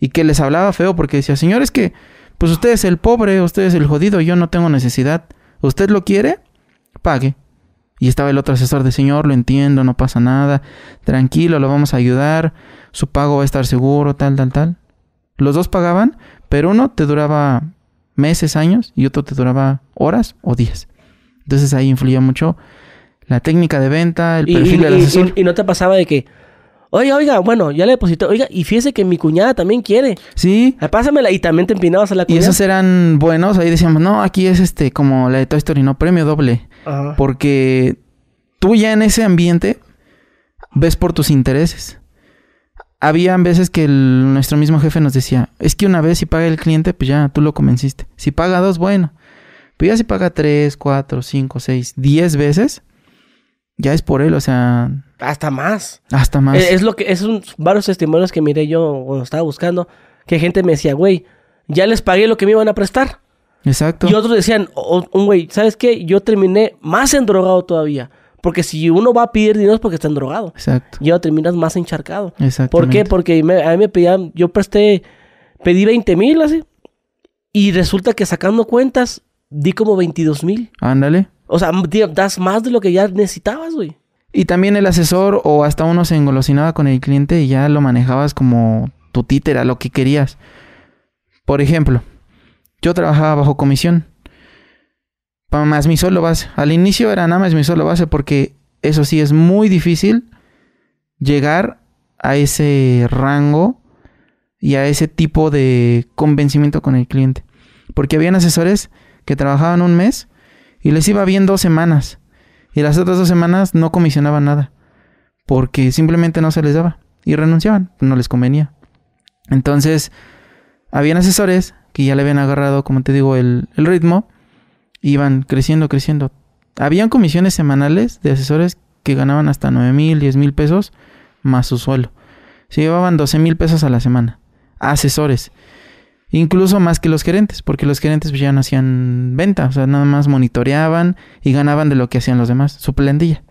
Y que les hablaba feo porque decía, señores, que pues usted es el pobre, usted es el jodido, yo no tengo necesidad. ¿Usted lo quiere? Pague. Y estaba el otro asesor de señor, lo entiendo, no pasa nada, tranquilo, lo vamos a ayudar, su pago va a estar seguro, tal, tal, tal. Los dos pagaban, pero uno te duraba meses, años, y otro te duraba horas o días. Entonces ahí influía mucho la técnica de venta, el Y, perfil y- del y- asesor. y- y no te pasaba de que, oiga, oiga, bueno, ya le deposité, oiga, y fíjese que mi cuñada también quiere. Sí, Ah, Pásamela y también te empinabas a la y cuñada. esos eran buenos. Ahí decíamos, no, aquí es este, como la de Toy Story, no, premio doble. Ajá. Porque tú ya en ese ambiente ves por tus intereses. Habían veces que el- nuestro mismo jefe nos decía, es que una vez si paga el cliente, pues ya tú lo convenciste. Si paga dos, bueno. Pero ya si paga tres, cuatro, cinco, seis, diez veces, ya es por él, o sea, Hasta más. hasta más. Eh, Es lo que, es un- varios testimonios que miré yo cuando estaba buscando, que gente me decía, güey, ya les pagué lo que me iban a prestar. Exacto. Y otros decían, un güey, ¿sabes qué? Yo terminé más endrogado todavía. Porque si uno va a pedir dinero es porque está endrogado. Exacto. Y ahora terminas más encharcado. Exacto. ¿Por qué? Porque me- a mí me pedían, yo presté, pedí 20 mil así. Y resulta que sacando cuentas, di como 22 mil. Ándale. O sea, das más de lo que ya necesitabas, güey. Y también el asesor o hasta uno se engolosinaba con el cliente y ya lo manejabas como tu títera, lo que querías. Por ejemplo, yo trabajaba bajo comisión. Más mi sueldo base. Al inicio era nada más mi sueldo base porque eso sí es muy difícil llegar a ese rango y a ese tipo de convencimiento con el cliente. Porque habían asesores que trabajaban un mes y les iba bien dos semanas. Y las otras dos semanas no comisionaban nada. Porque simplemente no se les daba. Y renunciaban. No les convenía. Entonces, habían asesores que ya le habían agarrado, como te digo, el ritmo. Iban creciendo, creciendo. Habían comisiones semanales de asesores que ganaban hasta 9 mil, 10 mil pesos más su sueldo. Se llevaban 12 mil pesos a la semana. Asesores. Incluso más que los gerentes, porque los gerentes pues, ya no hacían venta, o sea, nada más monitoreaban y ganaban de lo que hacían los demás, su plantilla.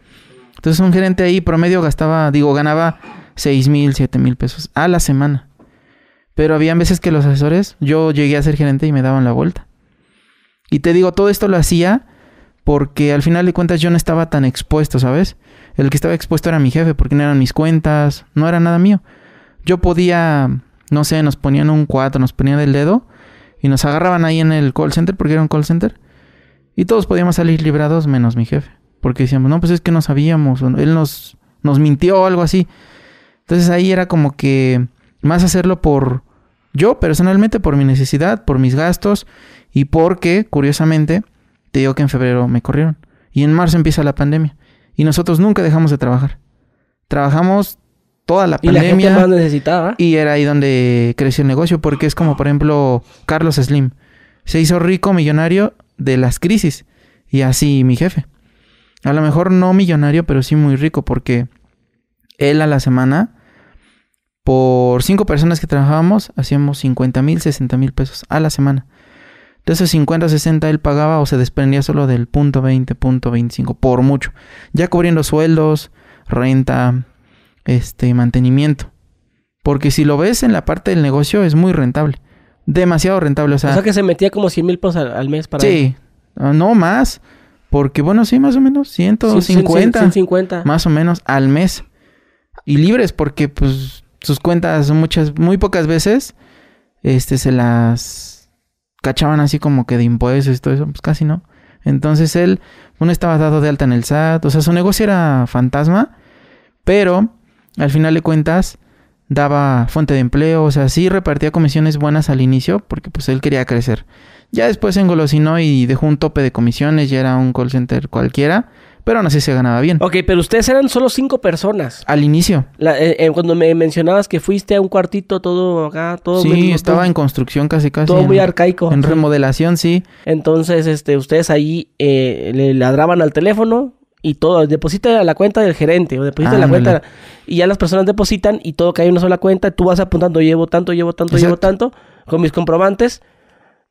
Entonces un gerente ahí promedio gastaba, digo, ganaba 6 mil, 7 mil pesos a la semana. Pero habían veces que los asesores, yo llegué a ser gerente y me daban la vuelta. Y te digo, todo esto lo hacía porque al final de cuentas yo no estaba tan expuesto, ¿sabes? El que estaba expuesto era mi jefe, porque no eran mis cuentas, no era nada mío. Yo podía, no sé, nos ponían un 4, nos ponían el dedo y nos agarraban ahí en el call center, porque era un call center. Y todos podíamos salir librados menos mi jefe. Porque decíamos, no, pues es que no sabíamos, él nos, nos mintió o algo así. Entonces ahí era como que más hacerlo por yo personalmente, por mi necesidad, por mis gastos y porque, curiosamente, te digo que en febrero me corrieron. Y en marzo empieza la pandemia. Y nosotros nunca dejamos de trabajar. Trabajamos toda la Y la gente pandemia. más necesitaba. Y era ahí donde creció el negocio, porque es como, por ejemplo, Carlos Slim. Se hizo rico, millonario de las crisis. Y así mi jefe. A lo mejor no millonario, pero sí muy rico porque él a la semana, por cinco personas que trabajábamos, hacíamos 50 mil, 60 mil pesos a la semana. De esos 50, 60 él pagaba o se desprendía solo del punto 20, punto 25, por mucho. Ya cubriendo sueldos, renta, este, mantenimiento. Porque si lo ves en la parte del negocio es muy rentable. Demasiado rentable. O sea, que se metía como 100 mil pesos al, mes para... Sí, ah, no más. Porque bueno, sí, más o menos 150. 150. Más o menos al mes. Y libres porque pues sus cuentas muchas, muy pocas veces, este, se las cachaban así como que de impuestos y todo eso. Pues casi no. Entonces él, uno estaba dado de alta en el SAT. O sea, su negocio era fantasma. Pero al final de cuentas daba fuente de empleo, o sea, sí repartía comisiones buenas al inicio porque pues él quería crecer. Ya después se engolosinó y dejó un tope de comisiones, ya era un call center cualquiera, pero aún así se ganaba bien. Ok, pero ustedes eran solo cinco personas. Al inicio. Eh, eh, cuando me mencionabas que fuiste a un cuartito todo acá, todo... Sí, estaba en construcción casi casi. Todo muy arcaico. En remodelación, sí. Entonces, este, ustedes ahí eh, le ladraban al teléfono, y todo, deposita a la cuenta del gerente o deposita la cuenta y ya las personas depositan y todo cae en una sola cuenta, tú vas apuntando, llevo tanto, llevo tanto, llevo tanto, con mis comprobantes.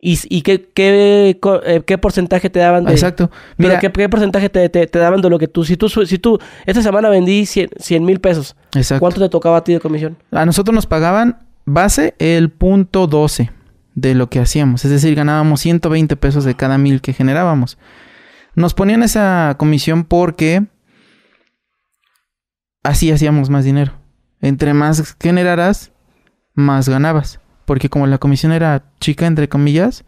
¿Y, y qué, qué, eh, qué, porcentaje te daban de... Exacto. Mira, ¿qué, porcentaje te, te, daban de lo que tú... Si tú, si tú esta semana vendí 100 mil pesos, Exacto. ¿cuánto te tocaba a ti de comisión? A nosotros nos pagaban base el punto 12 de lo que hacíamos. Es decir, ganábamos 120 pesos de cada mil que generábamos. Nos ponían esa comisión porque así hacíamos más dinero. Entre más generaras, más ganabas. Porque como la comisión era chica, entre comillas,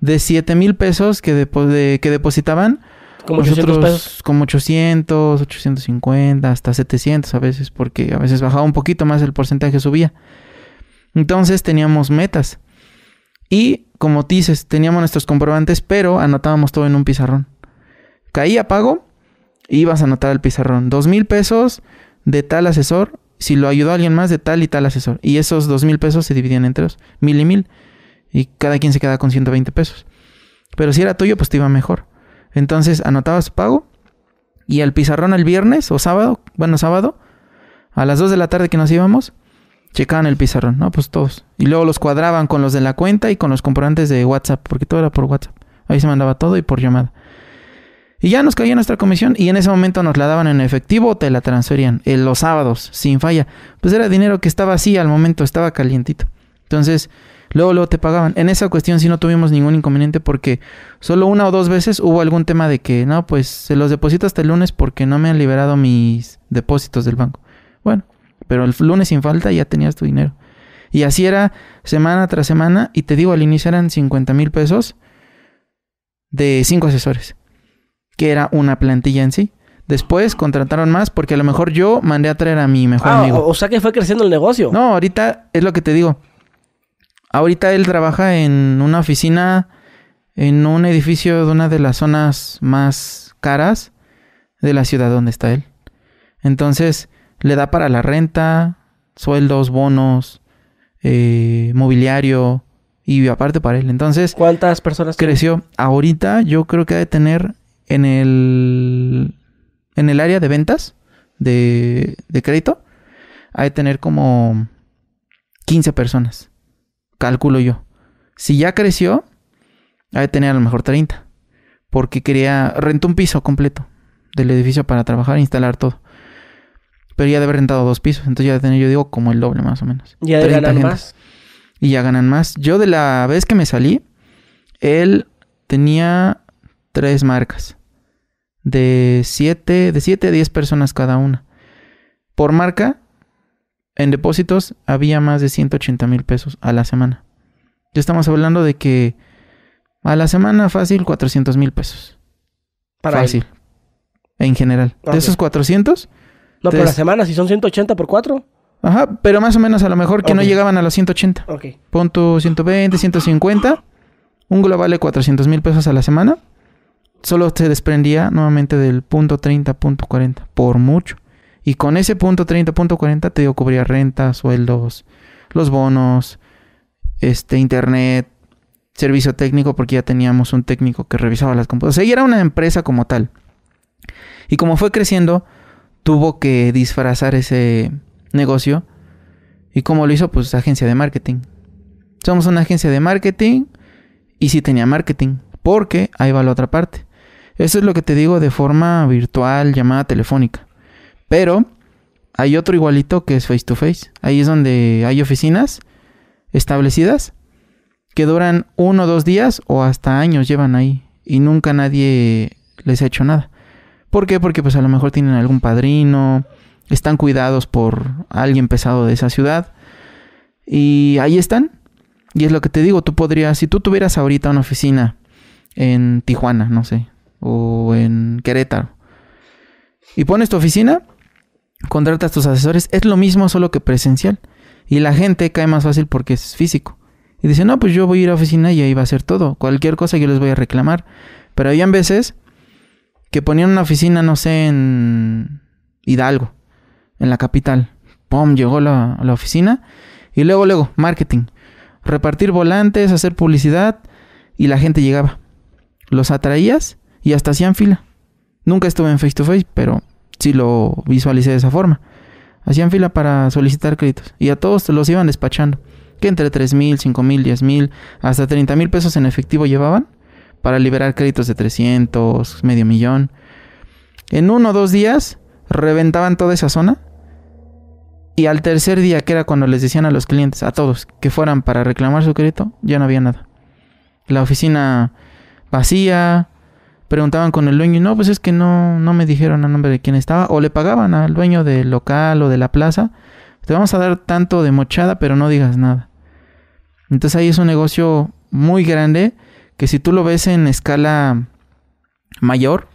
de 7 mil pesos que, que depositaban, como 800 pesos. como 800, 850, hasta 700 a veces, porque a veces bajaba un poquito más el porcentaje, subía. Entonces teníamos metas. Y como dices, teníamos nuestros comprobantes, pero anotábamos todo en un pizarrón caía pago, ibas a anotar el pizarrón. Dos mil pesos de tal asesor, si lo ayudó alguien más de tal y tal asesor. Y esos dos mil pesos se dividían entre dos, mil y mil. Y cada quien se queda con 120 pesos. Pero si era tuyo, pues te iba mejor. Entonces anotabas pago y al pizarrón el viernes o sábado, bueno, sábado, a las 2 de la tarde que nos íbamos, checaban el pizarrón, ¿no? Pues todos. Y luego los cuadraban con los de la cuenta y con los comprobantes de WhatsApp, porque todo era por WhatsApp. Ahí se mandaba todo y por llamada. Y ya nos caía nuestra comisión y en ese momento nos la daban en efectivo o te la transferían en los sábados, sin falla. Pues era dinero que estaba así al momento, estaba calientito. Entonces, luego, luego te pagaban. En esa cuestión sí no tuvimos ningún inconveniente porque solo una o dos veces hubo algún tema de que, no, pues se los deposito hasta el lunes porque no me han liberado mis depósitos del banco. Bueno, pero el lunes sin falta ya tenías tu dinero. Y así era semana tras semana y te digo, al inicio eran 50 mil pesos de cinco asesores que era una plantilla en sí. Después contrataron más porque a lo mejor yo mandé a traer a mi mejor ah, amigo. O sea que fue creciendo el negocio. No, ahorita es lo que te digo. Ahorita él trabaja en una oficina, en un edificio de una de las zonas más caras de la ciudad donde está él. Entonces, le da para la renta, sueldos, bonos, eh, mobiliario y aparte para él. Entonces, ¿cuántas personas creció? Ahorita yo creo que ha de tener en el, en el área de ventas de, de crédito, hay que tener como 15 personas. Calculo yo. Si ya creció, hay que tener a lo mejor 30. Porque quería, rentó un piso completo del edificio para trabajar e instalar todo. Pero ya debe haber rentado dos pisos. Entonces ya debe tener, yo digo, como el doble más o menos. Ya ganan más. Y ya ganan más. Yo de la vez que me salí, él tenía tres marcas de 7 de siete a 10 personas cada una. Por marca, en depósitos había más de 180 mil pesos a la semana. Ya estamos hablando de que a la semana fácil 400 mil pesos. Para fácil. En general. De esos 400... No, pero la semana, si son 180 por 4. Ajá, pero más o menos a lo mejor que no llegaban a los 180. Ok. Punto 120, 150. Un global de 400 mil pesos a la semana solo se desprendía nuevamente del punto 30, punto 40, por mucho. Y con ese punto 30, punto 40 te dio cubrir renta, sueldos, los bonos, este, internet, servicio técnico, porque ya teníamos un técnico que revisaba las computadoras. O sea, y era una empresa como tal. Y como fue creciendo, tuvo que disfrazar ese negocio. ¿Y cómo lo hizo? Pues agencia de marketing. Somos una agencia de marketing y sí tenía marketing. Porque ahí va la otra parte. Eso es lo que te digo de forma virtual, llamada telefónica. Pero hay otro igualito que es face to face. Ahí es donde hay oficinas establecidas que duran uno o dos días o hasta años llevan ahí y nunca nadie les ha hecho nada. ¿Por qué? Porque pues a lo mejor tienen algún padrino, están cuidados por alguien pesado de esa ciudad y ahí están. Y es lo que te digo, tú podrías, si tú tuvieras ahorita una oficina en Tijuana, no sé, o en Querétaro, y pones tu oficina, contratas tus asesores, es lo mismo solo que presencial. Y la gente cae más fácil porque es físico. Y dice, no, pues yo voy a ir a la oficina y ahí va a ser todo. Cualquier cosa yo les voy a reclamar. Pero habían veces que ponían una oficina, no sé, en Hidalgo, en la capital. Pum, llegó la, la oficina. Y luego, luego, marketing. Repartir volantes, hacer publicidad. Y la gente llegaba. Los atraías y hasta hacían fila. Nunca estuve en face to face, pero sí lo visualicé de esa forma. Hacían fila para solicitar créditos y a todos los iban despachando. Que entre 3 mil, 5 mil, 10 mil, hasta 30 mil pesos en efectivo llevaban para liberar créditos de 300, medio millón. En uno o dos días reventaban toda esa zona. Y al tercer día, que era cuando les decían a los clientes, a todos, que fueran para reclamar su crédito, ya no había nada. La oficina vacía, preguntaban con el dueño y no, pues es que no, no me dijeron a nombre de quién estaba. O le pagaban al dueño del local o de la plaza. Te vamos a dar tanto de mochada, pero no digas nada. Entonces ahí es un negocio muy grande que si tú lo ves en escala mayor,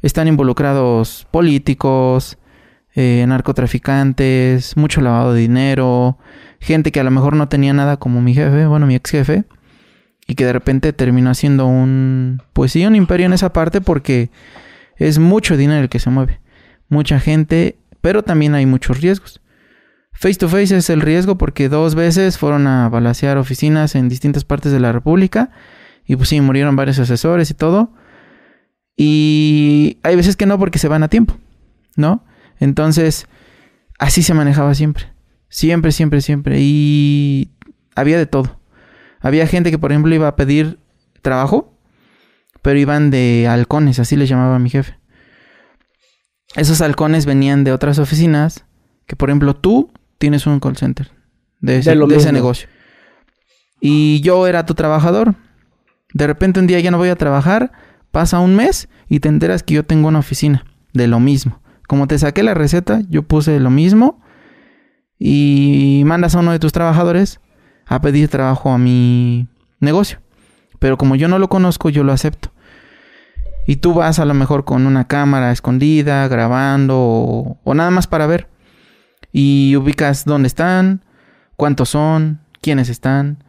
están involucrados políticos, eh, narcotraficantes, mucho lavado de dinero, gente que a lo mejor no tenía nada como mi jefe, bueno, mi ex jefe, y que de repente terminó haciendo un, pues sí, un imperio en esa parte porque es mucho dinero el que se mueve, mucha gente, pero también hay muchos riesgos. Face to face es el riesgo porque dos veces fueron a balasear oficinas en distintas partes de la República y pues sí, murieron varios asesores y todo. Y hay veces que no porque se van a tiempo, ¿no? Entonces, así se manejaba siempre. Siempre, siempre, siempre. Y había de todo. Había gente que, por ejemplo, iba a pedir trabajo, pero iban de halcones, así les llamaba mi jefe. Esos halcones venían de otras oficinas, que por ejemplo tú tienes un call center de ese, de ese negocio. Y yo era tu trabajador. De repente un día ya no voy a trabajar, pasa un mes y te enteras que yo tengo una oficina de lo mismo. Como te saqué la receta, yo puse lo mismo y mandas a uno de tus trabajadores a pedir trabajo a mi negocio. Pero como yo no lo conozco, yo lo acepto. Y tú vas a lo mejor con una cámara escondida, grabando o, nada más para ver. Y ubicas dónde están, cuántos son, quiénes están.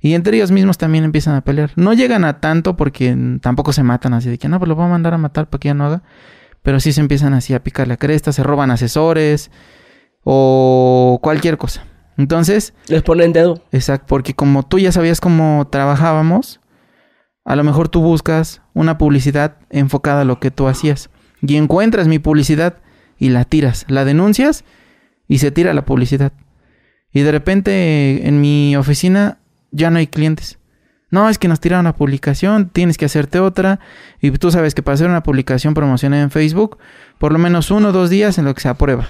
Y entre ellos mismos también empiezan a pelear. No llegan a tanto porque tampoco se matan así de que no, pues lo voy a mandar a matar para que ya no haga. Pero sí se empiezan así a picar la cresta, se roban asesores o cualquier cosa. Entonces... Les ponen dedo. Exacto, porque como tú ya sabías cómo trabajábamos, a lo mejor tú buscas una publicidad enfocada a lo que tú hacías. Y encuentras mi publicidad y la tiras, la denuncias y se tira la publicidad. Y de repente en mi oficina ya no hay clientes. No, es que nos tiraron la publicación, tienes que hacerte otra. Y tú sabes que para hacer una publicación promocionada en Facebook, por lo menos uno o dos días en lo que se aprueba.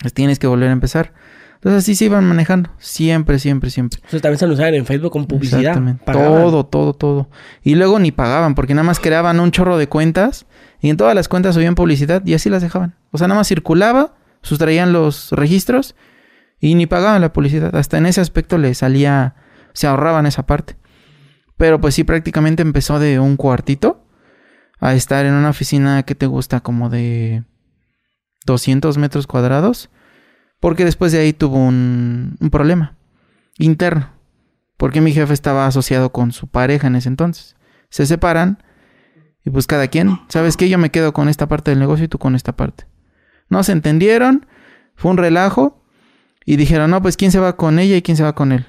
Pues tienes que volver a empezar. Entonces así se iban manejando. Siempre, siempre, siempre. Entonces también se usaban en Facebook con publicidad. Exactamente. Todo, todo, todo. Y luego ni pagaban, porque nada más creaban un chorro de cuentas y en todas las cuentas subían publicidad y así las dejaban. O sea, nada más circulaba, sustraían los registros y ni pagaban la publicidad. Hasta en ese aspecto le salía, se ahorraban esa parte. Pero pues sí, prácticamente empezó de un cuartito a estar en una oficina que te gusta como de 200 metros cuadrados porque después de ahí tuvo un, problema interno. Porque mi jefe estaba asociado con su pareja en ese entonces. Se separan y pues cada quien, ¿sabes qué? Yo me quedo con esta parte del negocio y tú con esta parte. No se entendieron, fue un relajo y dijeron, no, pues quién se va con ella y quién se va con él.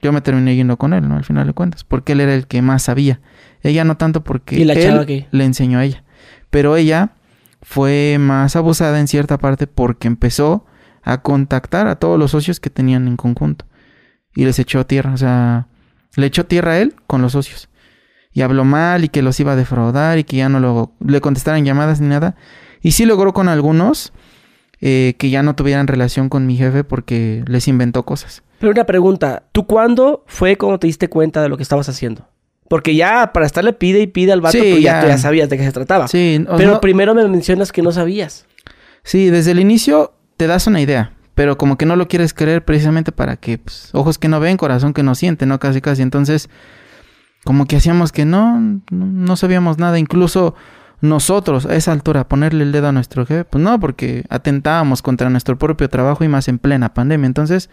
Yo me terminé yendo con él, ¿no? Al final de cuentas, porque él era el que más sabía. Ella no tanto porque ¿Y la él le enseñó a ella. Pero ella fue más abusada en cierta parte porque empezó a contactar a todos los socios que tenían en conjunto y les echó tierra, o sea, le echó tierra a él con los socios y habló mal y que los iba a defraudar y que ya no lo, le contestaran llamadas ni nada. Y sí logró con algunos eh, que ya no tuvieran relación con mi jefe porque les inventó cosas. Pero una pregunta, ¿tú cuándo fue cuando te diste cuenta de lo que estabas haciendo? Porque ya para estarle pide y pide al vato, Sí, pues ya, ya. tú ya sabías de qué se trataba. Sí, Pero no- primero me mencionas que no sabías. sí, desde el inicio te das una idea, pero como que no lo quieres creer precisamente para que pues, ojos que no ven, corazón que no siente, ¿no? Casi, casi. Entonces, como que hacíamos que no, no, sabíamos nada. Incluso nosotros a esa altura ponerle el dedo a nuestro jefe, pues no, porque atentábamos contra nuestro propio trabajo y más en plena pandemia. Entonces,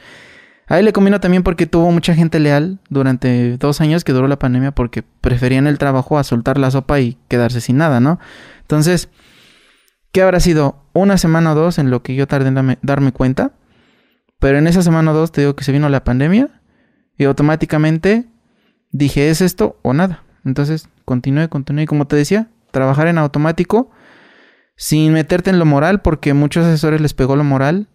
a él le convino también porque tuvo mucha gente leal durante dos años que duró la pandemia porque preferían el trabajo a soltar la sopa y quedarse sin nada, ¿no? Entonces, ¿qué habrá sido? Una semana o dos en lo que yo tardé en darme, darme cuenta. Pero en esa semana o dos te digo que se vino la pandemia y automáticamente dije, ¿es esto o nada? Entonces, continué, continué. Y como te decía, trabajar en automático sin meterte en lo moral porque muchos asesores les pegó lo moral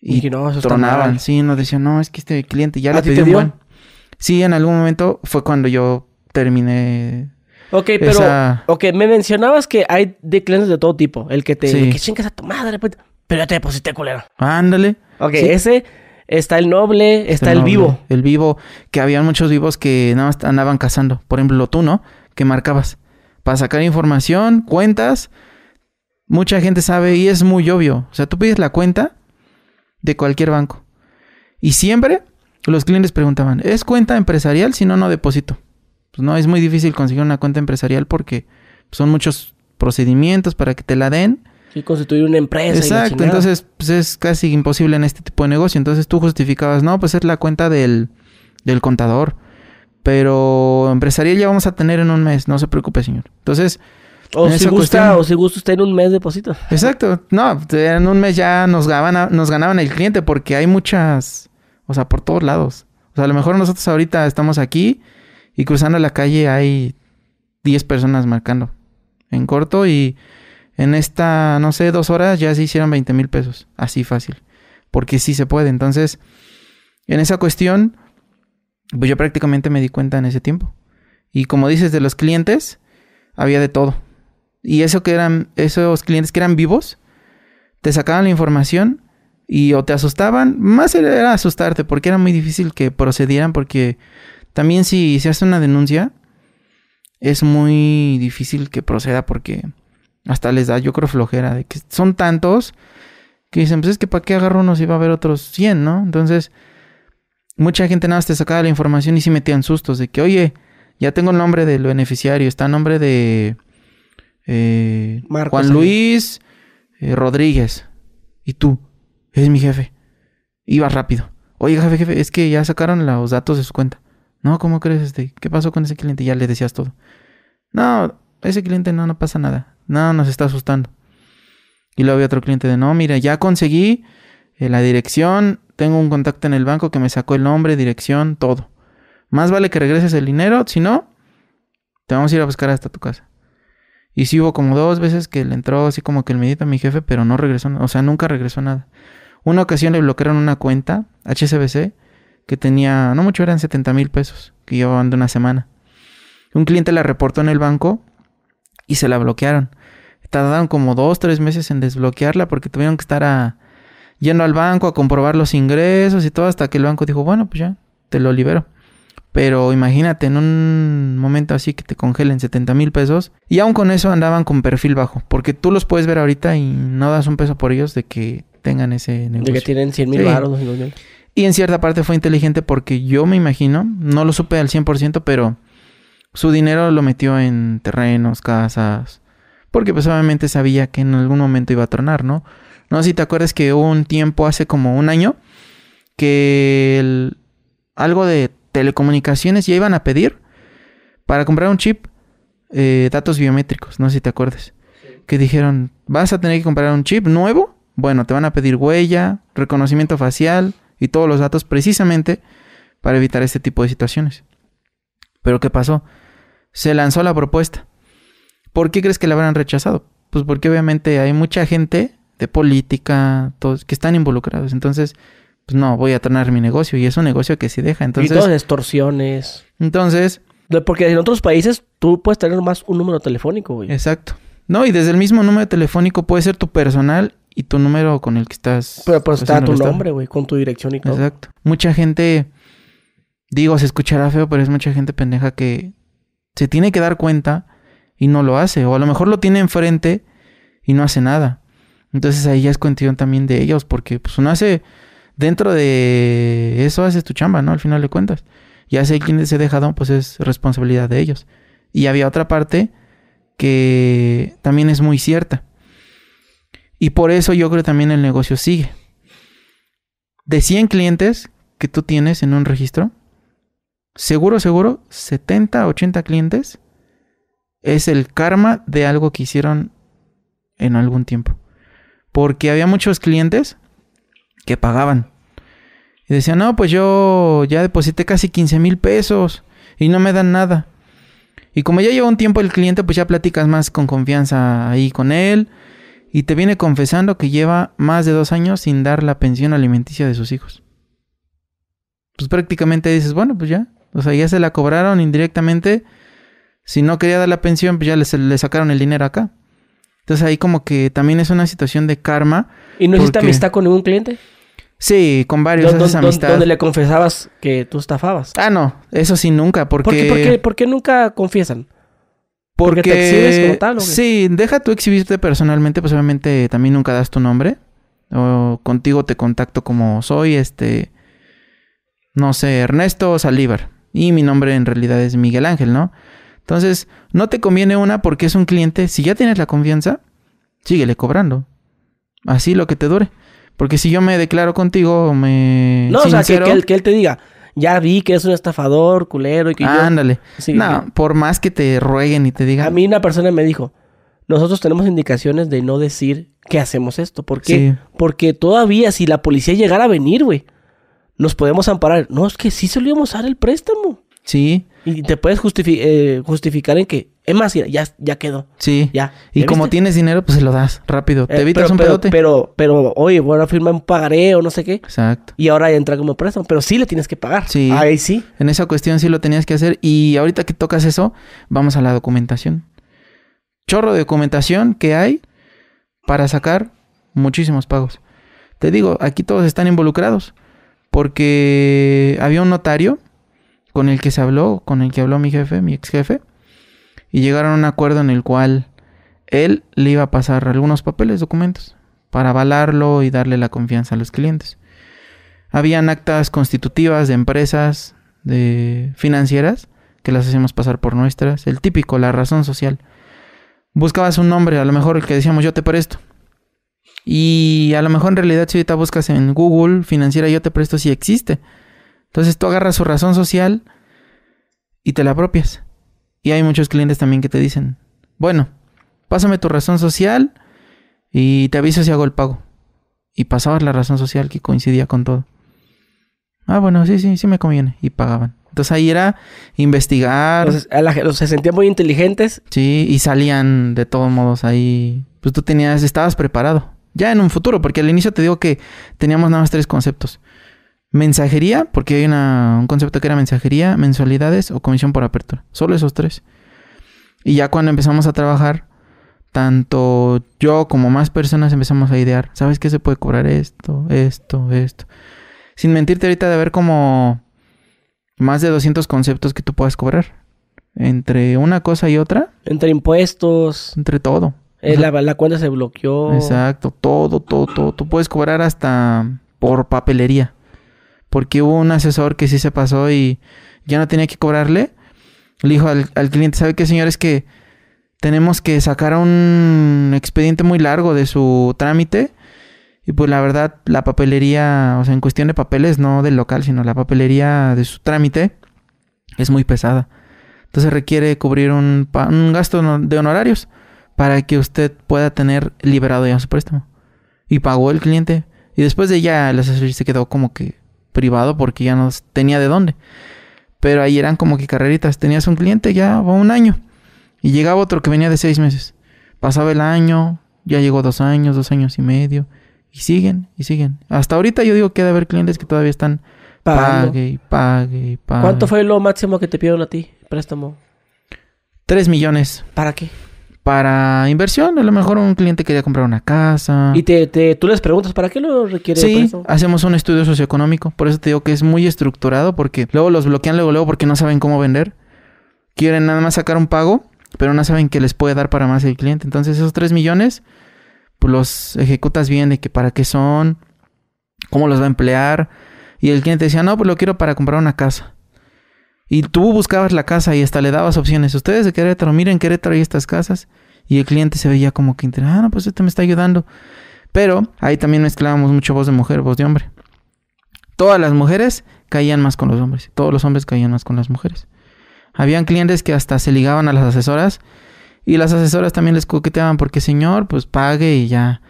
Y, y que no, tronaban. Sí, nos decían, no, es que este cliente ya ¿A le buen. Sí, en algún momento fue cuando yo terminé Ok, pero... esa... Ok, me mencionabas que hay de clientes de todo tipo. El que te... Sí. el que chingas a tu madre, pues, pero ya te deposité, culero. Ándale. Ok, Sí. ese... Está el noble, está el noble, vivo. El vivo, que habían muchos vivos que nada más andaban cazando. Por ejemplo, tú, ¿no? Que marcabas. Para sacar información, cuentas. Mucha gente sabe y es muy obvio. O sea, tú pides la cuenta de cualquier banco. Y siempre los clientes preguntaban, ¿es cuenta empresarial? Si no, no deposito. Pues no, es muy difícil conseguir una cuenta empresarial porque son muchos procedimientos para que te la den. Sí, constituir una empresa. y Exacto, chingada. entonces pues, es casi imposible en este tipo de negocio. Entonces tú justificabas, no, pues es la cuenta del, del contador. Pero empresarial ya vamos a tener en un mes, no se preocupe, señor. Entonces, O si gusta, cuestión- o si gusta usted en un mes deposito. exacto, no, en un mes ya nos ganaban, nos ganaban el cliente porque hay muchas, o sea, por todos lados. O sea, a lo mejor nosotros ahorita estamos aquí y cruzando la calle hay 10 personas marcando en corto y en esta, no sé, dos horas ya se hicieron 20 mil pesos. Así fácil. Porque sí se puede. Entonces, en esa cuestión, pues yo prácticamente me di cuenta en ese tiempo. Y como dices, de los clientes, había de todo. Y eso que eran, esos clientes que eran vivos, te sacaban la información y o te asustaban, más era asustarte, porque era muy difícil que procedieran, porque también si se hace una denuncia, es muy difícil que proceda porque hasta les da, yo creo, flojera, de que son tantos que dicen, pues es que para qué agarro uno si va a haber otros 100, ¿no? Entonces, mucha gente nada más te sacaba la información y sí metían sustos de que, oye, ya tengo el nombre del beneficiario, está el nombre de eh, Juan. Luis eh, Rodríguez. Y tú, es mi jefe. Ibas rápido. Oye, jefe, jefe, es que ya sacaron los datos de su cuenta. No, ¿cómo crees este? ¿Qué pasó con ese cliente? Ya le decías todo. No, ese cliente no, no pasa nada. No, nos está asustando. Y luego había otro cliente de, no, mira, ya conseguí eh, la dirección, tengo un contacto en el banco que me sacó el nombre, dirección, todo. Más vale que regreses el dinero, si no, te vamos a ir a buscar hasta tu casa. Y sí hubo como dos veces que le entró así como que el medito a mi jefe, pero no regresó, o sea, nunca regresó nada. Una ocasión le bloquearon una cuenta, HSBC, que tenía, no mucho, eran 70 mil pesos, que llevaban de una semana. Un cliente la reportó en el banco y se la bloquearon. Tardaron como dos, tres meses en desbloquearla porque tuvieron que estar a, yendo al banco a comprobar los ingresos y todo hasta que el banco dijo, bueno, pues ya, te lo libero. Pero imagínate en un momento así que te congelen 70 mil pesos y aún con eso andaban con perfil bajo porque tú los puedes ver ahorita y no das un peso por ellos de que tengan ese De negocio. que tienen 100 mil Sí. baros, 200 mil. Y en cierta parte fue inteligente porque yo me imagino, no lo supe al 100%, pero su dinero lo metió en terrenos, casas, porque pues obviamente sabía que en algún momento iba a tronar, ¿no? No sé si te acuerdas que hubo un tiempo, hace como un año, que algo de telecomunicaciones ya iban a pedir para comprar un chip, eh, datos biométricos, no sé si te acuerdas. Que dijeron, vas a tener que comprar un chip nuevo, bueno, te van a pedir huella, reconocimiento facial y todos los datos precisamente para evitar este tipo de situaciones. Pero ¿qué pasó? Se lanzó la propuesta. ¿Por qué crees que la habrán rechazado? Pues porque obviamente hay mucha gente de política, todos que están involucrados. Entonces, pues no, voy a tener mi negocio y es un negocio que sí deja. Entonces, y todas extorsiones. Entonces. Porque en otros países tú puedes tener más un número telefónico, güey. Exacto. No, y desde el mismo número telefónico puede ser tu personal y tu número con el que estás. Pero pues está tu nombre, güey, con tu dirección y todo. Exacto. Mucha gente, digo, se escuchará feo, pero es mucha gente pendeja que se tiene que dar cuenta y no lo hace. O a lo mejor lo tiene enfrente y no hace nada. Entonces ahí ya es cuestión también de ellos, porque pues uno hace, dentro de eso haces tu chamba, ¿no? Al final de cuentas. Ya sé quién se ha dejado, pues es responsabilidad de ellos. Y había otra parte que también es muy cierta. Y por eso yo creo también el negocio sigue. De 100 clientes que tú tienes en un registro, seguro, seguro, 70, 80 clientes es el karma de algo que hicieron en algún tiempo. Porque había muchos clientes que pagaban. Y decían, no, pues yo ya deposité casi 15 mil pesos y no me dan nada. Y como ya lleva un tiempo el cliente, pues ya platicas más con confianza ahí con él. Y te viene confesando que lleva más de dos años sin dar la pensión alimenticia de sus hijos. Pues prácticamente dices, bueno, pues ya. O sea, ya se la cobraron indirectamente. Si no quería dar la pensión, pues ya le, le sacaron el dinero acá. Entonces ahí como que también es una situación de karma. ¿Y no hiciste amistad con ningún cliente? Sí, con varios haces amistad. Donde le confesabas que tú estafabas. Ah, no, eso sí nunca, porque... ¿Por qué, por qué, nunca confiesan? Porque, te exhibes como tal. ¿o Sí, deja tú exhibirte personalmente, pues obviamente también nunca das tu nombre. O contigo te contacto como soy, este... No sé, Ernesto Salívar. Y mi nombre en realidad es Miguel Ángel, ¿no? Entonces, no te conviene una porque es un cliente. Si ya tienes la confianza, síguele cobrando. Así lo que te dure. Porque si yo me declaro contigo, me. No, o sea, que, él, que, él, te diga, ya vi que es un estafador, culero y que Ándale. no, por más que te rueguen y te digan. A mí una persona me dijo, nosotros tenemos indicaciones de no decir que hacemos esto. ¿Por qué? Porque todavía si la policía llegara a venir, güey, nos podemos amparar. No, es que sí se lo íbamos a dar el préstamo. Sí. Y te puedes eh, justificar en que, es más, ya, ya quedó. Sí. Ya. Y como tienes dinero, pues se lo das rápido. Te eh, evitas un pedote. Pero, pero, oye, voy a firmar un pagaré o no sé qué. Exacto. Y ahora entra como préstamo. Pero sí le tienes que pagar. Sí. Ahí sí. En esa cuestión sí lo tenías que hacer. Y ahorita que tocas eso, vamos a la documentación. Chorro de documentación que hay para sacar muchísimos pagos. Te digo, aquí todos están involucrados. Porque había un notario con el que se habló, con el que habló mi jefe, mi ex jefe, y llegaron a un acuerdo en el cual él le iba a pasar algunos papeles, documentos, para avalarlo y darle la confianza a los clientes. Habían actas constitutivas de empresas, de financieras, que las hacíamos pasar por nuestras, el típico, la razón social. Buscabas un nombre, a lo mejor el que decíamos yo te presto. Y a lo mejor en realidad si ahorita buscas en Google financiera yo te presto si existe. Entonces tú agarras su razón social y te la apropias. Y hay muchos clientes también que te dicen, bueno, pásame tu razón social y te aviso si hago el pago. Y pasabas la razón social que coincidía con todo. Ah, bueno, sí, sí, sí me conviene. Y pagaban. Entonces ahí era investigar. Entonces, se sentían muy inteligentes. Sí, y salían de todos modos ahí. Pues tú tenías, estabas preparado. Ya en un futuro, porque al inicio te digo que teníamos nada más tres conceptos. Mensajería, porque hay un concepto que era mensajería, mensualidades o comisión por apertura. Solo esos tres. Y ya cuando empezamos a trabajar, tanto yo como más personas empezamos a idear, ¿sabes qué se puede cobrar esto, esto, esto? Sin mentirte ahorita de haber como más de 200 conceptos que tú puedas cobrar. Entre una cosa y otra. Entre impuestos. Entre todo. Eh, la, la, cuenta se bloqueó. Exacto, todo, todo, todo. Tú puedes cobrar hasta por papelería porque hubo un asesor que sí se pasó y ya no tenía que cobrarle. Le dijo al, cliente, ¿sabe qué, señor? Es que tenemos que sacar un expediente muy largo de su trámite. Y pues la verdad, la papelería, o sea, en cuestión de papeles, no del local, sino la papelería de su trámite, es muy pesada. Entonces requiere cubrir un, un gasto de honorarios para que usted pueda tener liberado ya su préstamo. Y pagó el cliente. Y después de ella, el asesor se quedó como que privado porque ya no tenía de dónde. Pero ahí eran como que carreritas. Tenías un cliente ya un año y llegaba otro que venía de seis meses. Pasaba el año, ya llegó dos años, dos años y medio. Y siguen, y siguen. Hasta ahorita yo digo que debe haber clientes que todavía están Pagando. pague y pague y pague. ¿Cuánto fue lo máximo que te pidieron a ti? Préstamo. 3 millones. ¿Para qué? Para inversión, a lo mejor un cliente quería comprar una casa. Y te, te, tú les preguntas, ¿para qué lo requiere Sí, hacemos un estudio socioeconómico. Por eso te digo que es muy estructurado porque luego los bloquean luego, luego porque no saben cómo vender. Quieren nada más sacar un pago, pero no saben que les puede dar para más el cliente. Entonces esos 3 millones, pues los ejecutas bien de que para qué son, cómo los va a emplear. Y el cliente decía, no, pues lo quiero para comprar una casa. Y tú buscabas la casa y hasta le dabas opciones. Ustedes de Querétaro, miren Querétaro y estas casas. Y el cliente se veía como que, ah, no, pues este me está ayudando. Pero ahí también mezclábamos mucho voz de mujer, voz de hombre. Todas las mujeres caían más con los hombres. Todos los hombres caían más con las mujeres. Habían clientes que hasta se ligaban a las asesoras. Y las asesoras también les coqueteaban porque, señor, pues pague y ya.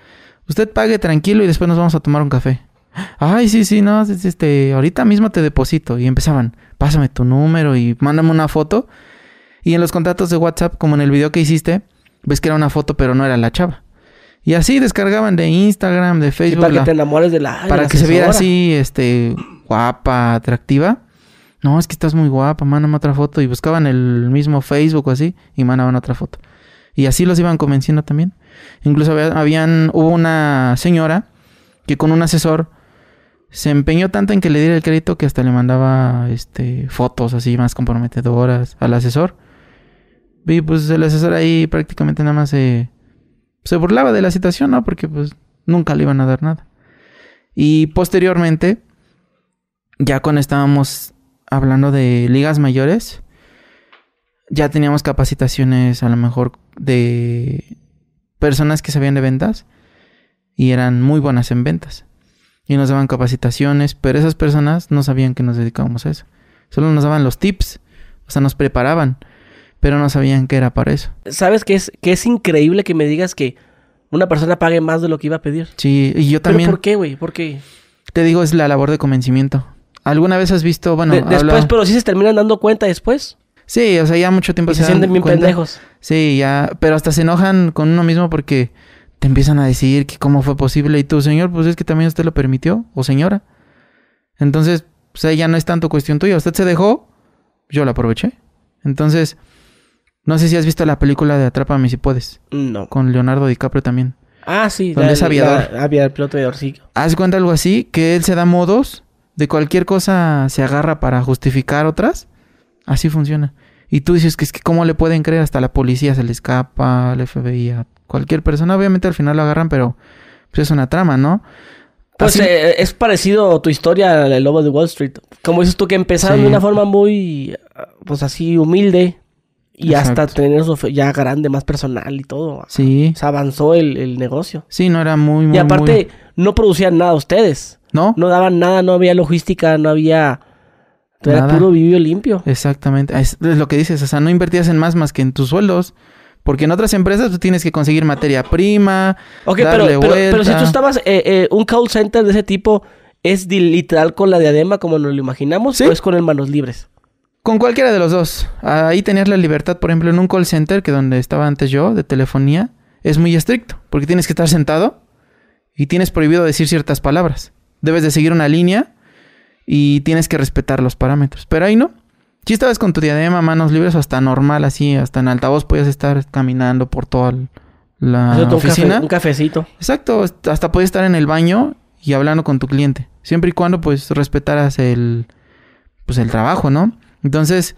Usted pague tranquilo y después nos vamos a tomar un café. Ay, sí, sí, no, es- este, ahorita mismo te deposito. Y empezaban, pásame tu número y mándame una foto. Y en los contactos de WhatsApp, como en el video que hiciste, ves que era una foto, pero no era la chava. Y así descargaban de Instagram, de Sí, Facebook, para que te enamores de la. para la que se viera así, este, guapa, atractiva. No, es que estás muy guapa, mándame otra foto. Y buscaban el mismo Facebook o así y mandaban otra foto. Y así los iban convenciendo también. Incluso había- habían, hubo una señora que con un asesor se empeñó tanto en que le diera el crédito que hasta le mandaba este fotos así más comprometedoras al asesor. Y pues el asesor ahí prácticamente nada más se, se burlaba de la situación, ¿no? Porque pues nunca le iban a dar nada. Y posteriormente, ya cuando estábamos hablando de ligas mayores, ya teníamos capacitaciones a lo mejor de personas que sabían de ventas y eran muy buenas en ventas. Y nos daban capacitaciones, pero esas personas no sabían que nos dedicábamos a eso. Solo nos daban los tips, o sea, nos preparaban, pero no sabían que era para eso. ¿Sabes que es, que es increíble que me digas que una persona pague más de lo que iba a pedir? Sí, y yo ¿Pero también por qué, güey? ¿Por qué? te digo, es la labor de convencimiento. ¿Alguna vez has visto, bueno, De- después, habla- pero sí se terminan dando cuenta después. Sí, o sea, ya mucho tiempo Y se dan sienten bien cuenta. pendejos. Sí, ya, pero hasta se enojan con uno mismo porque te empiezan a decir que cómo fue posible y tú, señor, pues es que también usted lo permitió, o señora. Entonces, o sea, ya no es tanto cuestión tuya, usted se dejó, yo lo aproveché. Entonces, no sé si has visto la película de Atrápame si puedes, No. con Leonardo DiCaprio también. Ah, sí. Donde es aviador. la- aviador, piloto aviador, sí. Haz cuenta algo así, que él se da modos, de cualquier cosa se agarra para justificar otras. Así funciona. Y tú dices que es que cómo le pueden creer, hasta la policía se le escapa, al FBI, a cualquier persona. Obviamente al final lo agarran, pero pues es una trama, ¿no? Pues Así- eh, es parecido a tu historia al lobo de Wall Street. Como dices tú que empezaron Sí. de una forma muy, pues así, humilde. Y hasta tener su ya grande, más personal y todo. Sí, O sea, avanzó el, el negocio. sí, no era muy, muy, y aparte, muy- no producían nada ustedes. ¿No? No daban nada, no había logística, no había... Era Nada. puro vivio limpio. Exactamente, es, es lo que dices, o sea, no invertías en más más que en tus sueldos. Porque en otras empresas tú tienes que conseguir materia prima, Ok, pero, darle pero, pero si vuelta. tú estabas... eh, eh, un call center de ese tipo, ¿es literal con la diadema como nos lo imaginamos? Sí. ¿O es con el manos libres? Con cualquiera de los dos. Ahí tenías la libertad, por ejemplo, en un call center, que donde estaba antes yo, de telefonía, es muy estricto, porque tienes que estar sentado y tienes prohibido decir ciertas palabras. Debes de seguir una línea y tienes que respetar los parámetros. Pero ahí no. Si estabas con tu diadema, manos libres, o hasta normal, así, hasta en altavoz podías estar caminando por toda la un, café- oficina. un cafecito. Exacto, hasta podías estar en el baño y hablando con tu cliente, siempre y cuando pues respetaras el pues el trabajo, ¿no? Entonces,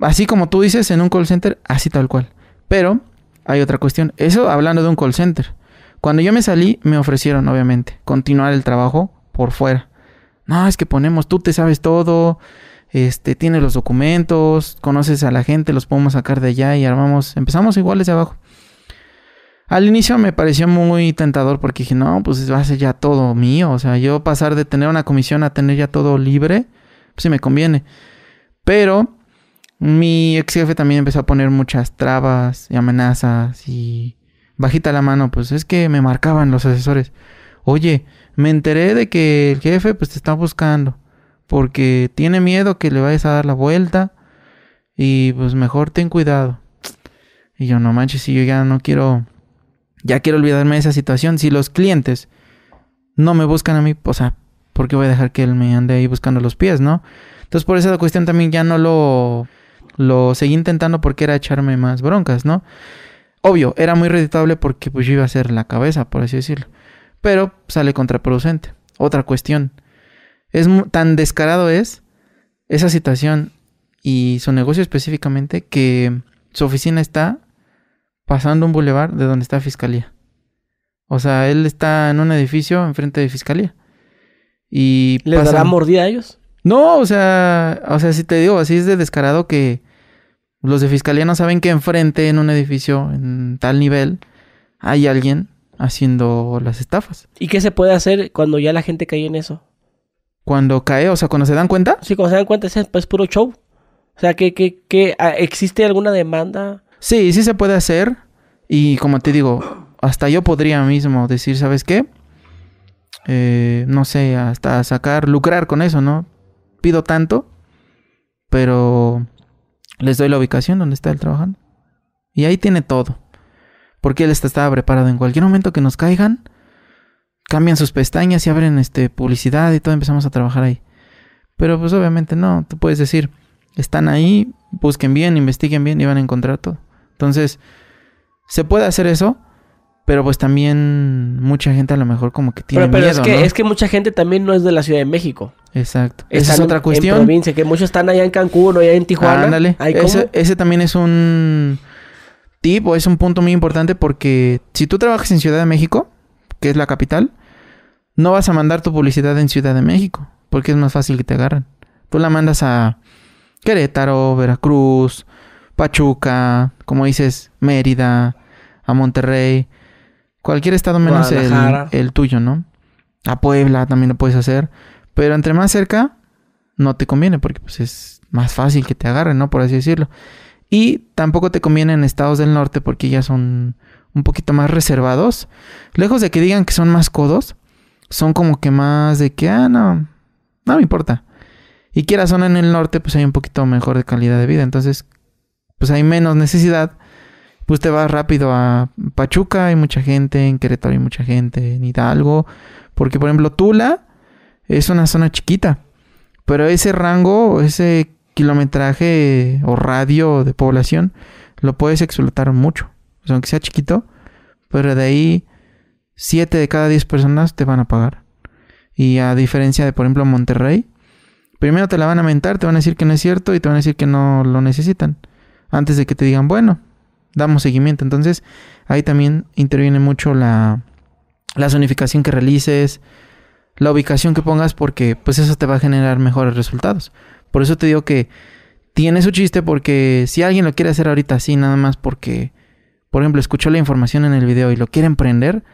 así como tú dices en un call center, así tal cual. Pero hay otra cuestión, eso hablando de un call center. Cuando yo me salí, me ofrecieron obviamente continuar el trabajo por fuera. No, es que ponemos, tú te sabes todo, este, tienes los documentos, conoces a la gente, los podemos sacar de allá y armamos, empezamos igual desde abajo. Al inicio me pareció muy tentador porque dije, no, pues va a ser ya todo mío. O sea, yo pasar de tener una comisión a tener ya todo libre, pues sí me conviene. Pero mi ex jefe también empezó a poner muchas trabas y amenazas y bajita la mano, pues es que me marcaban los asesores. Oye, me enteré de que el jefe pues te está buscando porque tiene miedo que le vayas a dar la vuelta y pues mejor ten cuidado. Y yo, no manches, si yo ya no quiero, ya quiero olvidarme de esa situación. Si los clientes no me buscan a mí, o sea, ¿por qué voy a dejar que él me ande ahí buscando los pies, no? Entonces por esa cuestión también ya no lo, lo seguí intentando porque era echarme más broncas, ¿no? Obvio, era muy reditable porque pues yo iba a ser la cabeza, por así decirlo. Pero sale contraproducente. Otra cuestión. Es tan descarado es esa situación y su negocio específicamente que su oficina está pasando un bulevar de donde está fiscalía. O sea, él está en un edificio enfrente de fiscalía. Y ¿Le dará mordida a ellos? No, o sea, o sea, si te digo, así es de descarado que los de fiscalía no saben que enfrente en un edificio en tal nivel hay alguien haciendo las estafas. ¿Y qué se puede hacer cuando ya la gente cae en eso? Cuando cae, o sea, cuando se dan cuenta. Sí, cuando se dan cuenta es pues, puro show. O sea, que, que, que ah, existe alguna demanda. Sí, sí se puede hacer. Y como te digo, hasta yo podría mismo decir, ¿sabes qué? Eh, no sé, hasta sacar, lucrar con eso, ¿no? Pido tanto, pero les doy la ubicación donde está él trabajando. Y ahí tiene todo. Porque él está, estaba preparado en cualquier momento que nos caigan. Cambian sus pestañas y abren este, publicidad y todo. Empezamos a trabajar ahí. Pero pues obviamente no. Tú puedes decir, están ahí, busquen bien, investiguen bien y van a encontrar todo. Entonces, se puede hacer eso. Pero pues también mucha gente a lo mejor como que tiene pero, pero es que es que mucha gente también no es de la Ciudad de México. Exacto. Esa es otra cuestión. En provincia, que muchos están allá en Cancún o allá en Tijuana. ándale. Ese, ese, también es un tip o es un punto muy importante porque si tú trabajas en Ciudad de México, que es la capital, no vas a mandar tu publicidad en Ciudad de México porque es más fácil que te agarren. Tú la mandas a Querétaro, Veracruz, Pachuca, como dices, Mérida, a Monterrey. Cualquier estado menos el, el, tuyo, ¿no? A Puebla también lo puedes hacer. Pero entre más cerca, no te conviene porque pues, es más fácil que te agarren, ¿no? Por así decirlo. Y tampoco te conviene en estados del norte porque ya son un poquito más reservados. Lejos de que digan que son más codos, son como que más de que, ah, no, no me importa. Y quiera son en el norte, pues hay un poquito mejor de calidad de vida. Entonces, pues hay menos necesidad pues te vas rápido a Pachuca, hay mucha gente, en Querétaro hay mucha gente, en Hidalgo, porque por ejemplo Tula es una zona chiquita, pero ese rango, ese kilometraje o radio de población, lo puedes explotar mucho, o sea, aunque sea chiquito, pero de ahí 7 de cada 10 personas te van a pagar. Y a diferencia de, por ejemplo, Monterrey, primero te la van a mentar, te van a decir que no es cierto y te van a decir que no lo necesitan. Antes de que te digan, bueno, damos seguimiento. Entonces, ahí también interviene mucho la, la zonificación que realices, la ubicación que pongas, porque pues eso te va a generar mejores resultados. Por eso te digo que tiene su chiste, porque si alguien lo quiere hacer ahorita así, nada más porque, por ejemplo, escuchó la información en el video y lo quiere emprender,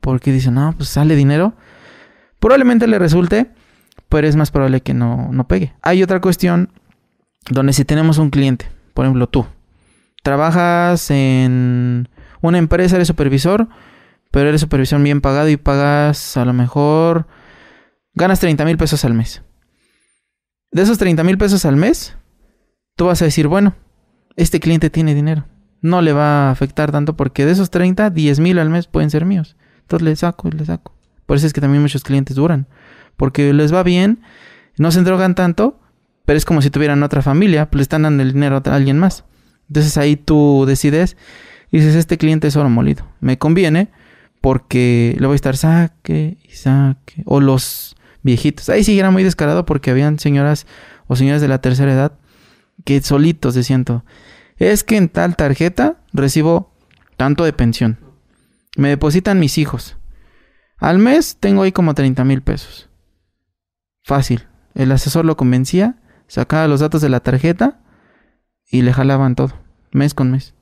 porque dice, no, pues sale dinero, probablemente le resulte, pero es más probable que no, no pegue. Hay otra cuestión donde si tenemos un cliente, por ejemplo tú, trabajas en una empresa, eres supervisor, pero eres supervisor bien pagado y pagas a lo mejor, ganas 30 mil pesos al mes. De esos 30 mil pesos al mes, tú vas a decir, bueno, este cliente tiene dinero. No le va a afectar tanto porque de esos 30, 10 mil al mes pueden ser míos. Entonces le saco y le saco. Por eso es que también muchos clientes duran. Porque les va bien, no se drogan tanto, pero es como si tuvieran otra familia, pues le están dando el dinero a alguien más. Entonces ahí tú decides y dices, este cliente es oro molido. Me conviene porque le voy a estar saque y saque. O los viejitos. Ahí sí era muy descarado porque habían señoras o señores de la tercera edad que solitos decían todo. Es que en tal tarjeta recibo tanto de pensión. Me depositan mis hijos. Al mes tengo ahí como 30 mil pesos. Fácil. El asesor lo convencía, sacaba los datos de la tarjeta y le jalaban todo, mes con mes.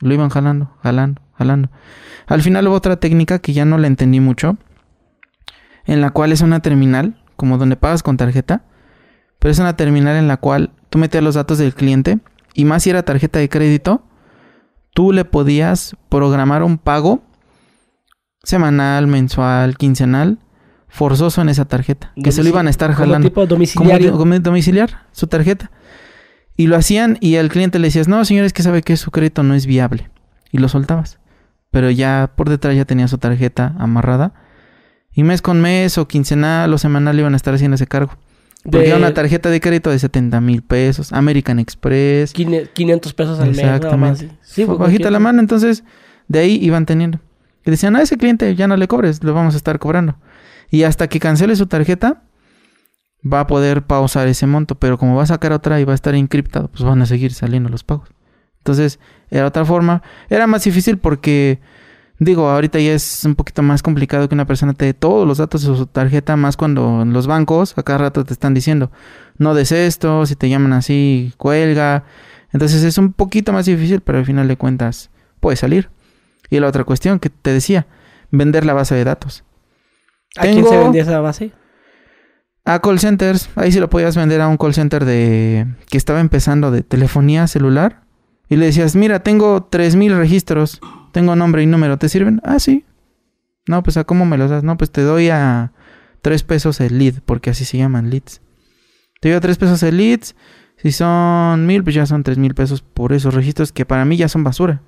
Lo iban jalando, jalando, jalando. Al final hubo otra técnica que ya no la entendí mucho, en la cual es una terminal, como donde pagas con tarjeta, pero es una terminal en la cual tú metías los datos del cliente y más si era tarjeta de crédito, tú le podías programar un pago semanal, mensual, quincenal, forzoso en esa tarjeta, que se lo iban a estar jalando. Como tipo domiciliario. Como domiciliar, su tarjeta. Y lo hacían y al cliente le decías, no, señores, que sabe que su crédito no es viable. y lo soltabas. Pero ya por detrás ya tenía su tarjeta amarrada. Y mes con mes o quincenal o semanal iban a estar haciendo ese cargo. Porque De- era una tarjeta de crédito de 70 mil pesos. American Express. Quine- 500 pesos al mes. Exactamente. nada más. Sí, Fue pues, bajita la mano, entonces de ahí iban teniendo. Y decían, a ese cliente ya no le cobres, lo vamos a estar cobrando. Y hasta que cancele su tarjeta, va a poder pausar ese monto. Pero como va a sacar otra y va a estar encriptado, pues van a seguir saliendo los pagos. Entonces, era otra forma. Era más difícil porque, digo, ahorita ya es un poquito más complicado que una persona te dé todos los datos de su tarjeta, más cuando en los bancos a cada rato te están diciendo, no des esto, si te llaman así, cuelga. Entonces es un poquito más difícil, pero al final de cuentas puede salir. Y la otra cuestión que te decía, vender la base de datos. ¿A quién se vendía esa base? A call centers, ahí sí lo podías vender a un call center de que estaba empezando de telefonía celular. Y le decías, mira, tengo 3000 registros, tengo nombre y número, ¿te sirven? Ah, sí. No, pues a cómo me los das. No, pues te doy a 3 pesos el lead, porque así se llaman leads. Te doy a 3 pesos el leads. Si son 1000, pues ya son 3000 pesos por esos registros que para mí ya son basura.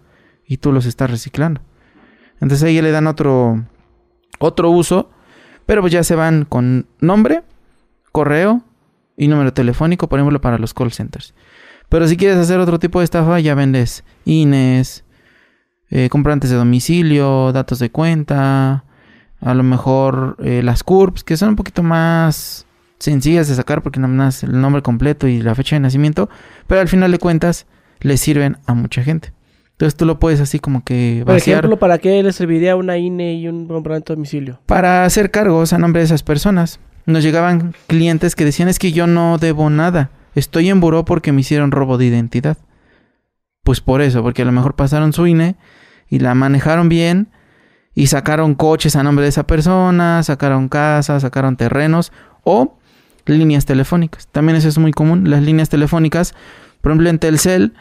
Y tú los estás reciclando. Entonces ahí le dan otro, otro uso. Pero pues ya se van con nombre, correo y número telefónico, por ejemplo, para los call centers. Pero si quieres hacer otro tipo de estafa, ya vendes INES, eh, comprantes de domicilio, datos de cuenta, a lo mejor eh, las CURPS, que son un poquito más sencillas de sacar porque nada más el nombre completo y la fecha de nacimiento, pero al final de cuentas le sirven a mucha gente. Entonces tú lo puedes así como que Por vaciar ejemplo, ¿para qué le serviría una INE y un comprobante de domicilio? para hacer cargos a nombre de esas personas. Nos llegaban clientes que decían es que yo no debo nada. Estoy en buró porque me hicieron robo de identidad. Pues por eso, porque a lo mejor pasaron su INE y la manejaron bien y sacaron coches a nombre de esa persona, sacaron casas, sacaron terrenos o líneas telefónicas. También eso es muy común, las líneas telefónicas. Por ejemplo, en Telcel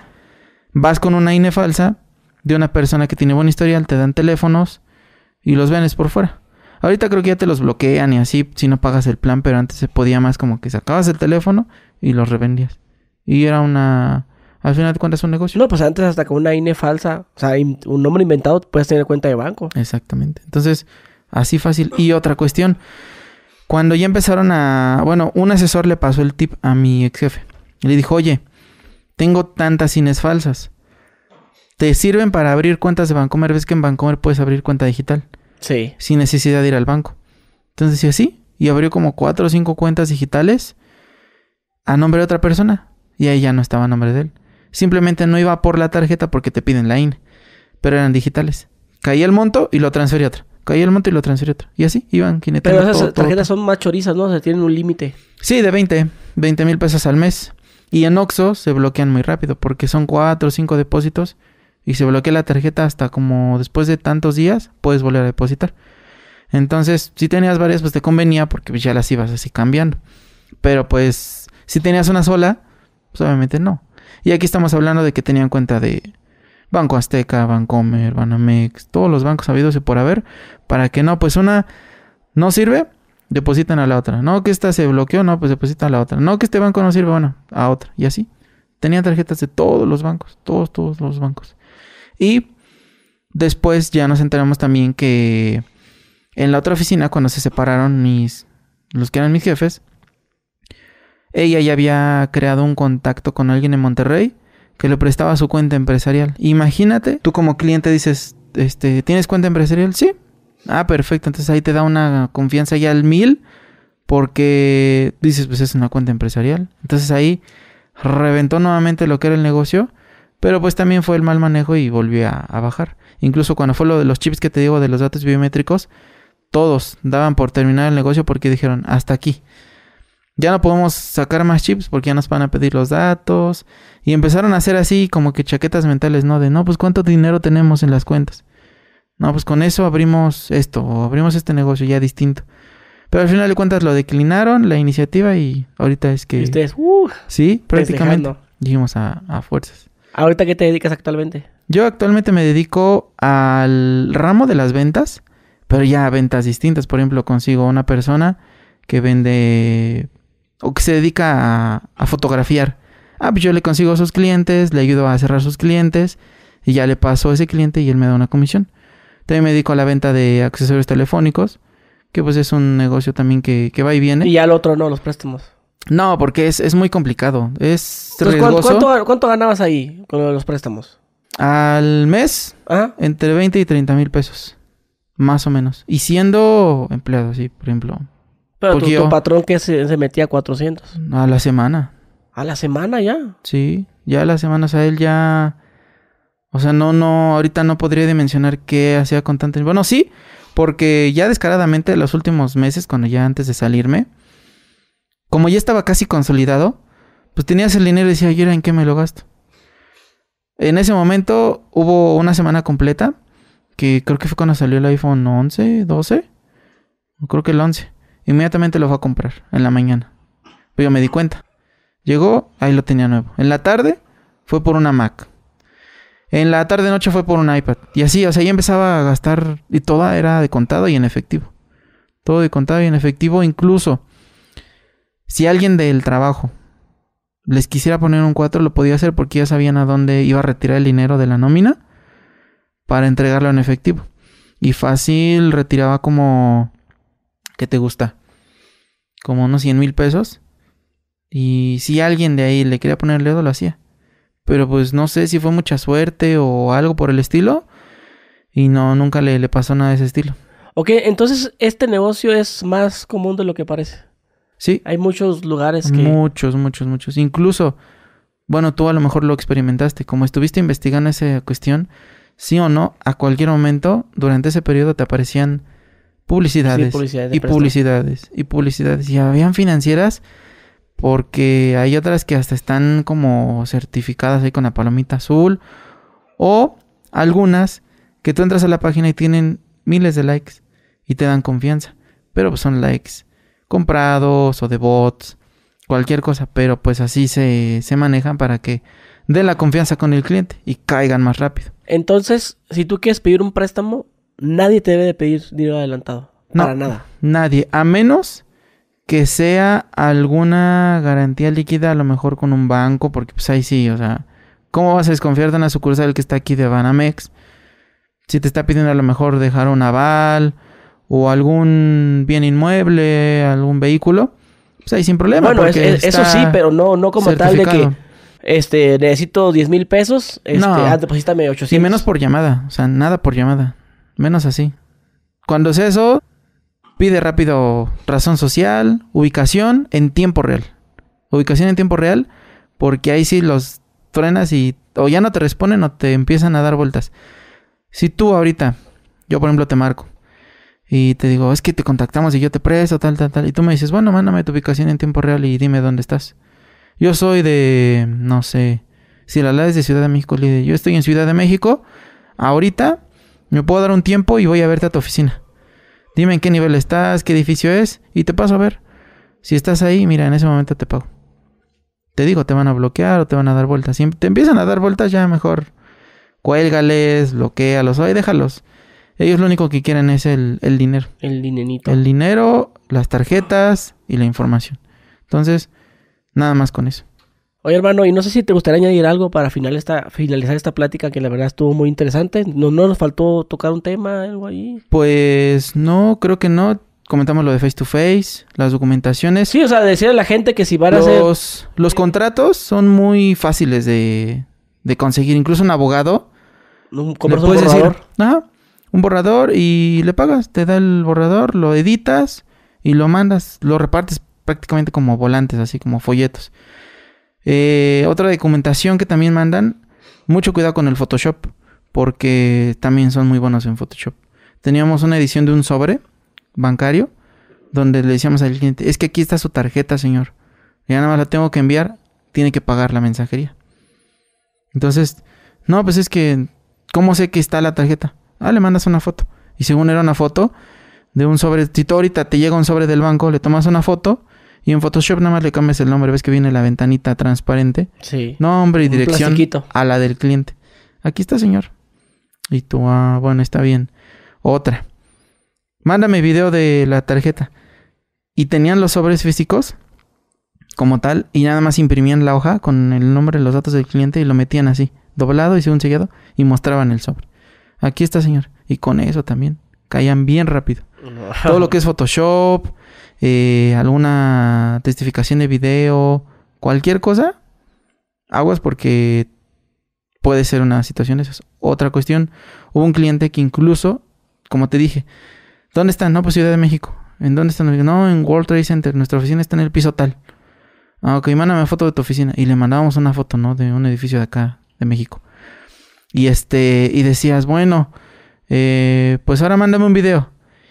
vas con una INE falsa de una persona que tiene buen historial, te dan teléfonos y los vendes por fuera. Ahorita creo que ya te los bloquean y así si no pagas el plan, pero antes se podía más como que sacabas el teléfono y los revendías. Y era una... Al final de cuentas un negocio. No, pues antes hasta con una INE falsa, o sea, un nombre inventado, puedes tener cuenta de banco. Exactamente. Entonces, así fácil. Y otra cuestión. Cuando ya empezaron a... Bueno, un asesor le pasó el tip a mi ex jefe. Y le dijo, oye, tengo tantas INES falsas. ¿Te sirven para abrir cuentas de Bancomer? ¿Ves que en Bancomer puedes abrir cuenta digital? Sí. sin necesidad de ir al banco. Entonces decía sí, y abrió como cuatro o cinco cuentas digitales a nombre de otra persona. Y ahí ya no estaba a nombre de él. Simplemente no iba por la tarjeta porque te piden la INE, pero eran digitales. Caía el monto y lo transfería a otro. Caía el monto y lo transfería a otro. Y así iban Pero esas todo, todo, tarjetas son más chorizas, ¿no? O sea, tienen un límite. Sí, de 20, 20 mil pesos al mes. Y en Oxxo se bloquean muy rápido porque son cuatro o cinco depósitos y se bloquea la tarjeta hasta como después de tantos días puedes volver a depositar. Entonces, si tenías varias, pues te convenía porque ya las ibas así cambiando. Pero pues, si tenías una sola, pues obviamente no. Y aquí estamos hablando de que tenían cuenta de Banco Azteca, Bancomer, Banamex, todos los bancos habidos y por haber, para que no, pues una no sirve, depositan a la otra. No, que esta se bloqueó, no, pues depositan a la otra. No, que este banco no sirve, bueno, a otra. Y así. Tenían tarjetas de todos los bancos, todos, todos los bancos. Y después ya nos enteramos también que en la otra oficina, cuando se separaron mis, los que eran mis jefes, ella ya había creado un contacto con alguien en Monterrey que le prestaba su cuenta empresarial. Imagínate, tú como cliente dices, este, ¿tienes cuenta empresarial? Sí. Ah, perfecto. Entonces ahí te da una confianza ya al mil porque dices, pues es una cuenta empresarial. Entonces ahí reventó nuevamente lo que era el negocio, pero pues también fue el mal manejo y volvió a, a bajar. Incluso cuando fue lo de los chips que te digo de los datos biométricos, todos daban por terminar el negocio porque dijeron, hasta aquí. Ya no podemos sacar más chips porque ya nos van a pedir los datos. Y empezaron a hacer así como que chaquetas mentales, ¿no? De, no, pues cuánto dinero tenemos en las cuentas. No, pues con eso abrimos esto o abrimos este negocio ya distinto. Pero al final de cuentas lo declinaron la iniciativa y ahorita es que... Y ustedes, uh, Sí, prácticamente. Dijimos a, a fuerzas. ¿Ahorita qué te dedicas actualmente? Yo actualmente me dedico al ramo de las ventas, pero ya a ventas distintas. Por ejemplo, consigo una persona que vende o que se dedica a, a fotografiar. Ah, pues yo le consigo a sus clientes, le ayudo a cerrar sus clientes Y ya le paso a ese cliente y él me da una comisión. También me dedico a la venta de accesorios telefónicos, que pues es un negocio también que, que va y viene. Y ya el otro no, los préstamos. No, porque es, es muy complicado. Es Entonces, ¿cuánto, riesgoso. cuánto, cuánto ganabas ahí con los préstamos? Al mes, ¿Ah? entre 20 y 30 mil pesos. Más o menos. Y siendo empleado, sí, por ejemplo. Pero tu, patrón que se, se metía 400. A la semana. A la semana ya. Sí, ya a la semana, o sea, él ya... O sea, no, no, ahorita no podría dimensionar qué hacía con tanta... Bueno, sí, porque ya descaradamente los últimos meses, cuando ya antes de salirme, como ya estaba casi consolidado, pues tenías el dinero y decía, ¿y ahora en qué me lo gasto? En ese momento hubo una semana completa, que creo que fue cuando salió el iPhone 11, 12, creo que el 11. Inmediatamente lo fue a comprar en la mañana. Pero yo me di cuenta. Llegó, ahí lo tenía nuevo. En la tarde fue por una Mac. En la tarde noche fue por un iPad. Y así, o sea, ya empezaba a gastar y toda era de contado y en efectivo. Todo de contado y en efectivo. Incluso si alguien del trabajo les quisiera poner un 4, lo podía hacer porque ya sabían a dónde iba a retirar el dinero de la nómina para entregarlo en efectivo. Y fácil retiraba como... ¿Qué te gusta? Como unos 100 mil pesos. Y si alguien de ahí le quería poner el dedo, lo hacía. Pero pues no sé si fue mucha suerte o algo por el estilo. Y no, nunca le, le pasó nada de ese estilo. Ok, entonces este negocio es más común de lo que parece. Sí, Hay muchos lugares que... muchos, muchos, muchos. Incluso, bueno, tú a lo mejor lo experimentaste. Como estuviste investigando esa cuestión, sí o no, a cualquier momento, durante ese periodo te aparecían publicidades. Sí, publicidades de y publicidades. Y publicidades. Y habían financieras porque hay otras que hasta están como certificadas ahí con la palomita azul. O algunas que tú entras a la página y tienen miles de likes y te dan confianza. Pero pues son likes comprados o de bots, cualquier cosa. Pero pues así se, se manejan para que den la confianza con el cliente y caigan más rápido. Entonces, si tú quieres pedir un préstamo, nadie te debe de pedir dinero adelantado. No. Para nada. Nadie, a menos que sea alguna garantía líquida, a lo mejor con un banco, porque pues ahí sí, o sea, ¿cómo vas a desconfiar de una sucursal que está aquí de Banamex? Si te está pidiendo a lo mejor dejar un aval o algún bien inmueble, algún vehículo, pues ahí sin problema. Bueno, es- eso sí, pero no, no como tal de que este necesito 10 mil pesos, este, No. ah, deposítame 800. Y menos por llamada, o sea, nada por llamada. Menos así. Cuando es eso, pide rápido razón social, ubicación en tiempo real. Ubicación en tiempo real, porque ahí sí los frenas y o ya no te responden o te empiezan a dar vueltas. Si tú ahorita, yo por ejemplo te marco y te digo, es que te contactamos y yo te presto, tal, tal, tal, y tú me dices, bueno, mándame tu ubicación en tiempo real y dime dónde estás. Yo soy de, no sé, si la es de Ciudad de México, yo estoy en Ciudad de México, ahorita me puedo dar un tiempo y voy a verte a tu oficina. Dime en qué nivel estás, qué edificio es, y te paso a ver. Si estás ahí, mira, en ese momento te pago. Te digo, te van a bloquear o te van a dar vueltas. Si te empiezan a dar vueltas, ya mejor cuélgales, bloquealos, oye, déjalos. Ellos lo único que quieren es el, el dinero. El dinenito. El dinero, las tarjetas y la información. Entonces, nada más con eso. Oye, hermano, y no sé si te gustaría añadir algo para final esta, finalizar esta plática que la verdad estuvo muy interesante. No, no nos faltó tocar un tema, algo ahí. Pues no, creo que no. Comentamos lo de face to face, las documentaciones. Sí, o sea, decirle a la gente que si van a hacer... Los, contratos son muy fáciles de, de conseguir. Incluso un abogado Un, le compras un puedes decir, borrador. ajá, un borrador y le pagas. Te da el borrador, lo editas y lo mandas. Lo repartes prácticamente como volantes, así como folletos. Eh, otra documentación que también mandan, mucho cuidado con el Photoshop, porque también son muy buenos en Photoshop. Teníamos una edición de un sobre bancario donde le decíamos al cliente, es que aquí está su tarjeta, señor. Ya nada más la tengo que enviar, tiene que pagar la mensajería. Entonces, no, pues es que, ¿cómo sé que está la tarjeta? Ah, le mandas una foto. Y según era una foto de un sobre, si tú ahorita te llega un sobre del banco, le tomas una foto y en Photoshop nada más le cambias el nombre, ves que viene la ventanita transparente, Sí. nombre y Un dirección plastiquito. a la del cliente. Aquí está, señor. Y tú, ah, bueno, está bien. Otra. Mándame video de la tarjeta. Y tenían los sobres físicos como tal y nada más imprimían la hoja con el nombre, los datos del cliente y lo metían así, doblado y según sellado, y mostraban el sobre. Aquí está, señor. Y con eso también. Caían bien rápido. Todo lo que es Photoshop, eh, alguna testificación de video, cualquier cosa, aguas porque puede ser una situación de esas. Otra cuestión, hubo un cliente que incluso, como te dije, ¿dónde están? No, pues Ciudad de México. ¿En dónde están? No, en World Trade Center. Nuestra oficina está en el piso tal. Ah, ok, mándame foto de tu oficina. Y le mandábamos una foto, ¿no? De un edificio de acá, de México. Y este, y decías, bueno, eh, pues ahora mándame un video.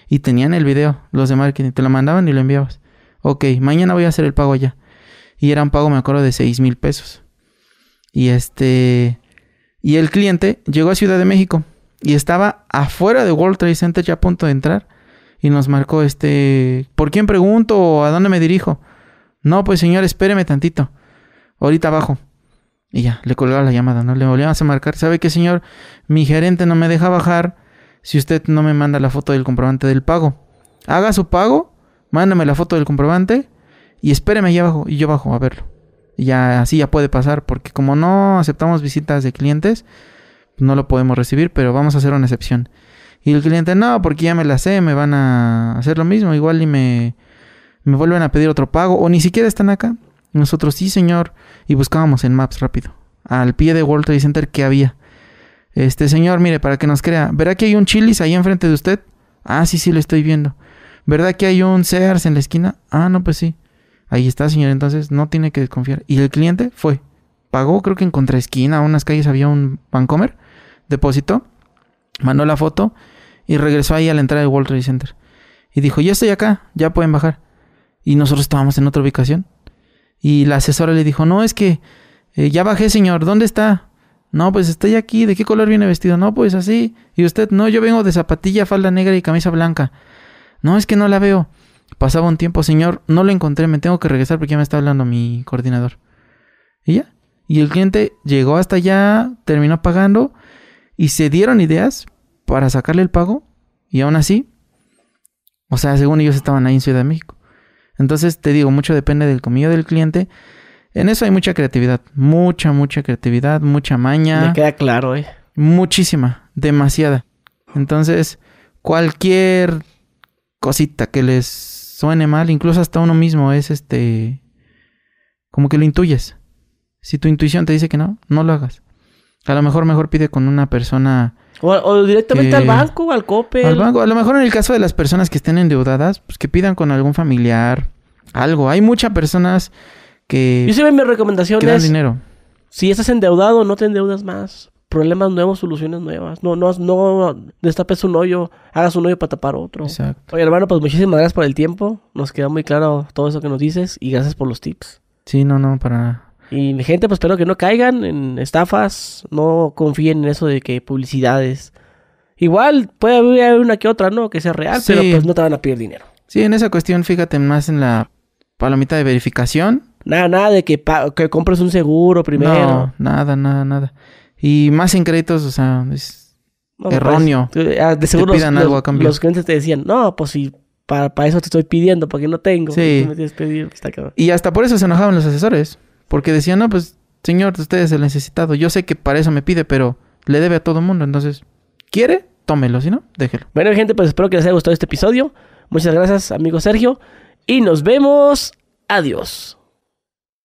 Y tenían el video, los de marketing, te lo mandaban y lo enviabas. Ok, mañana voy a hacer el pago allá. Y era un pago, me acuerdo, de 6 mil pesos. Y este, y el cliente llegó a Ciudad de México y estaba afuera de World Trade Center ya a punto de entrar. Y nos marcó este, ¿por quién pregunto o a dónde me dirijo? No, pues señor, espéreme tantito. Ahorita abajo. Y ya, le colgaba la llamada, ¿no? Le volvíamos a marcar. ¿Sabe qué, señor? Mi gerente no me deja bajar si usted no me manda la foto del comprobante del pago. Haga su pago, mándame la foto del comprobante y espéreme ahí abajo y yo bajo a verlo. Y ya así ya puede pasar, porque como no aceptamos visitas de clientes, no lo podemos recibir, pero vamos a hacer una excepción. Y el cliente, no, porque ya me la sé, me van a hacer lo mismo, igual y me, me vuelven a pedir otro pago, o ni siquiera están acá. Nosotros, sí, señor, y buscábamos en Maps rápido, al pie de World Trade Center que había. Este señor, mire, para que nos crea, ¿verá que hay un Chili's ahí enfrente de usted? Ah, sí, sí, lo estoy viendo. ¿Verdad que hay un Sears en la esquina? Ah, no, pues sí. Ahí está, señor, entonces no tiene que desconfiar. Y el cliente fue. Pagó, creo que en contraesquina, a unas calles había un Bancomer. Depositó, mandó la foto y regresó ahí a la entrada del World Trade Center. Y dijo, ya estoy acá, ya pueden bajar. Y nosotros estábamos en otra ubicación. Y la asesora le dijo, no, es que eh, ya bajé, señor, ¿dónde está? No, pues estoy aquí, ¿de qué color viene vestido? No, pues así. Y usted, no, yo vengo de zapatilla, falda negra y camisa blanca. No, es que no la veo. Pasaba un tiempo, señor, no lo encontré, me tengo que regresar porque ya me está hablando mi coordinador. Y ya. Y el cliente llegó hasta allá, terminó pagando y se dieron ideas para sacarle el pago y aún así, o sea, según ellos estaban ahí en Ciudad de México. Entonces, te digo, mucho depende del comillo del cliente. En eso hay mucha creatividad, mucha, mucha creatividad, mucha maña. Me queda claro, eh. Muchísima, demasiada. Entonces, cualquier cosita que les suene mal, incluso hasta uno mismo es este, como que lo intuyes. Si tu intuición te dice que no, no lo hagas. A lo mejor mejor pide con una persona... O, directamente al banco o al COPE. Al banco. A lo mejor en el caso de las personas que estén endeudadas, pues que pidan con algún familiar, algo. Hay muchas personas que... Yo siempre mi recomendación dan dinero. Si estás endeudado, no te endeudas más problemas nuevos, soluciones nuevas. No, no, no destapes un hoyo, hagas un hoyo para tapar otro. Exacto. Oye, hermano, pues muchísimas gracias por el tiempo. Nos queda muy claro todo eso que nos dices y gracias por los tips. Sí, no, no, para nada. Y mi gente, pues espero que no caigan en estafas, no confíen en eso de que publicidades. Igual puede haber una que otra, ¿no? Que sea real, pero pues no te van a pedir dinero. Sí, en esa cuestión fíjate más en la palomita de verificación. Nada, nada de que, que compres un seguro primero. No, nada, nada, nada. Y más en créditos, o sea, es pues, erróneo. Ah, de seguro te pidan los, algo a cambio. los clientes te decían, no, pues si para, para, eso te estoy pidiendo, porque no tengo. Sí. pedir, y hasta por eso se enojaban los asesores. Porque decían, no, pues, señor, usted es el necesitado. Yo sé que para eso me pide, pero le debe a todo el mundo. Entonces, ¿quiere? Tómelo, si no, déjelo. Bueno, gente, pues espero que les haya gustado este episodio. Muchas gracias, amigo Sergio. Y nos vemos. Adiós.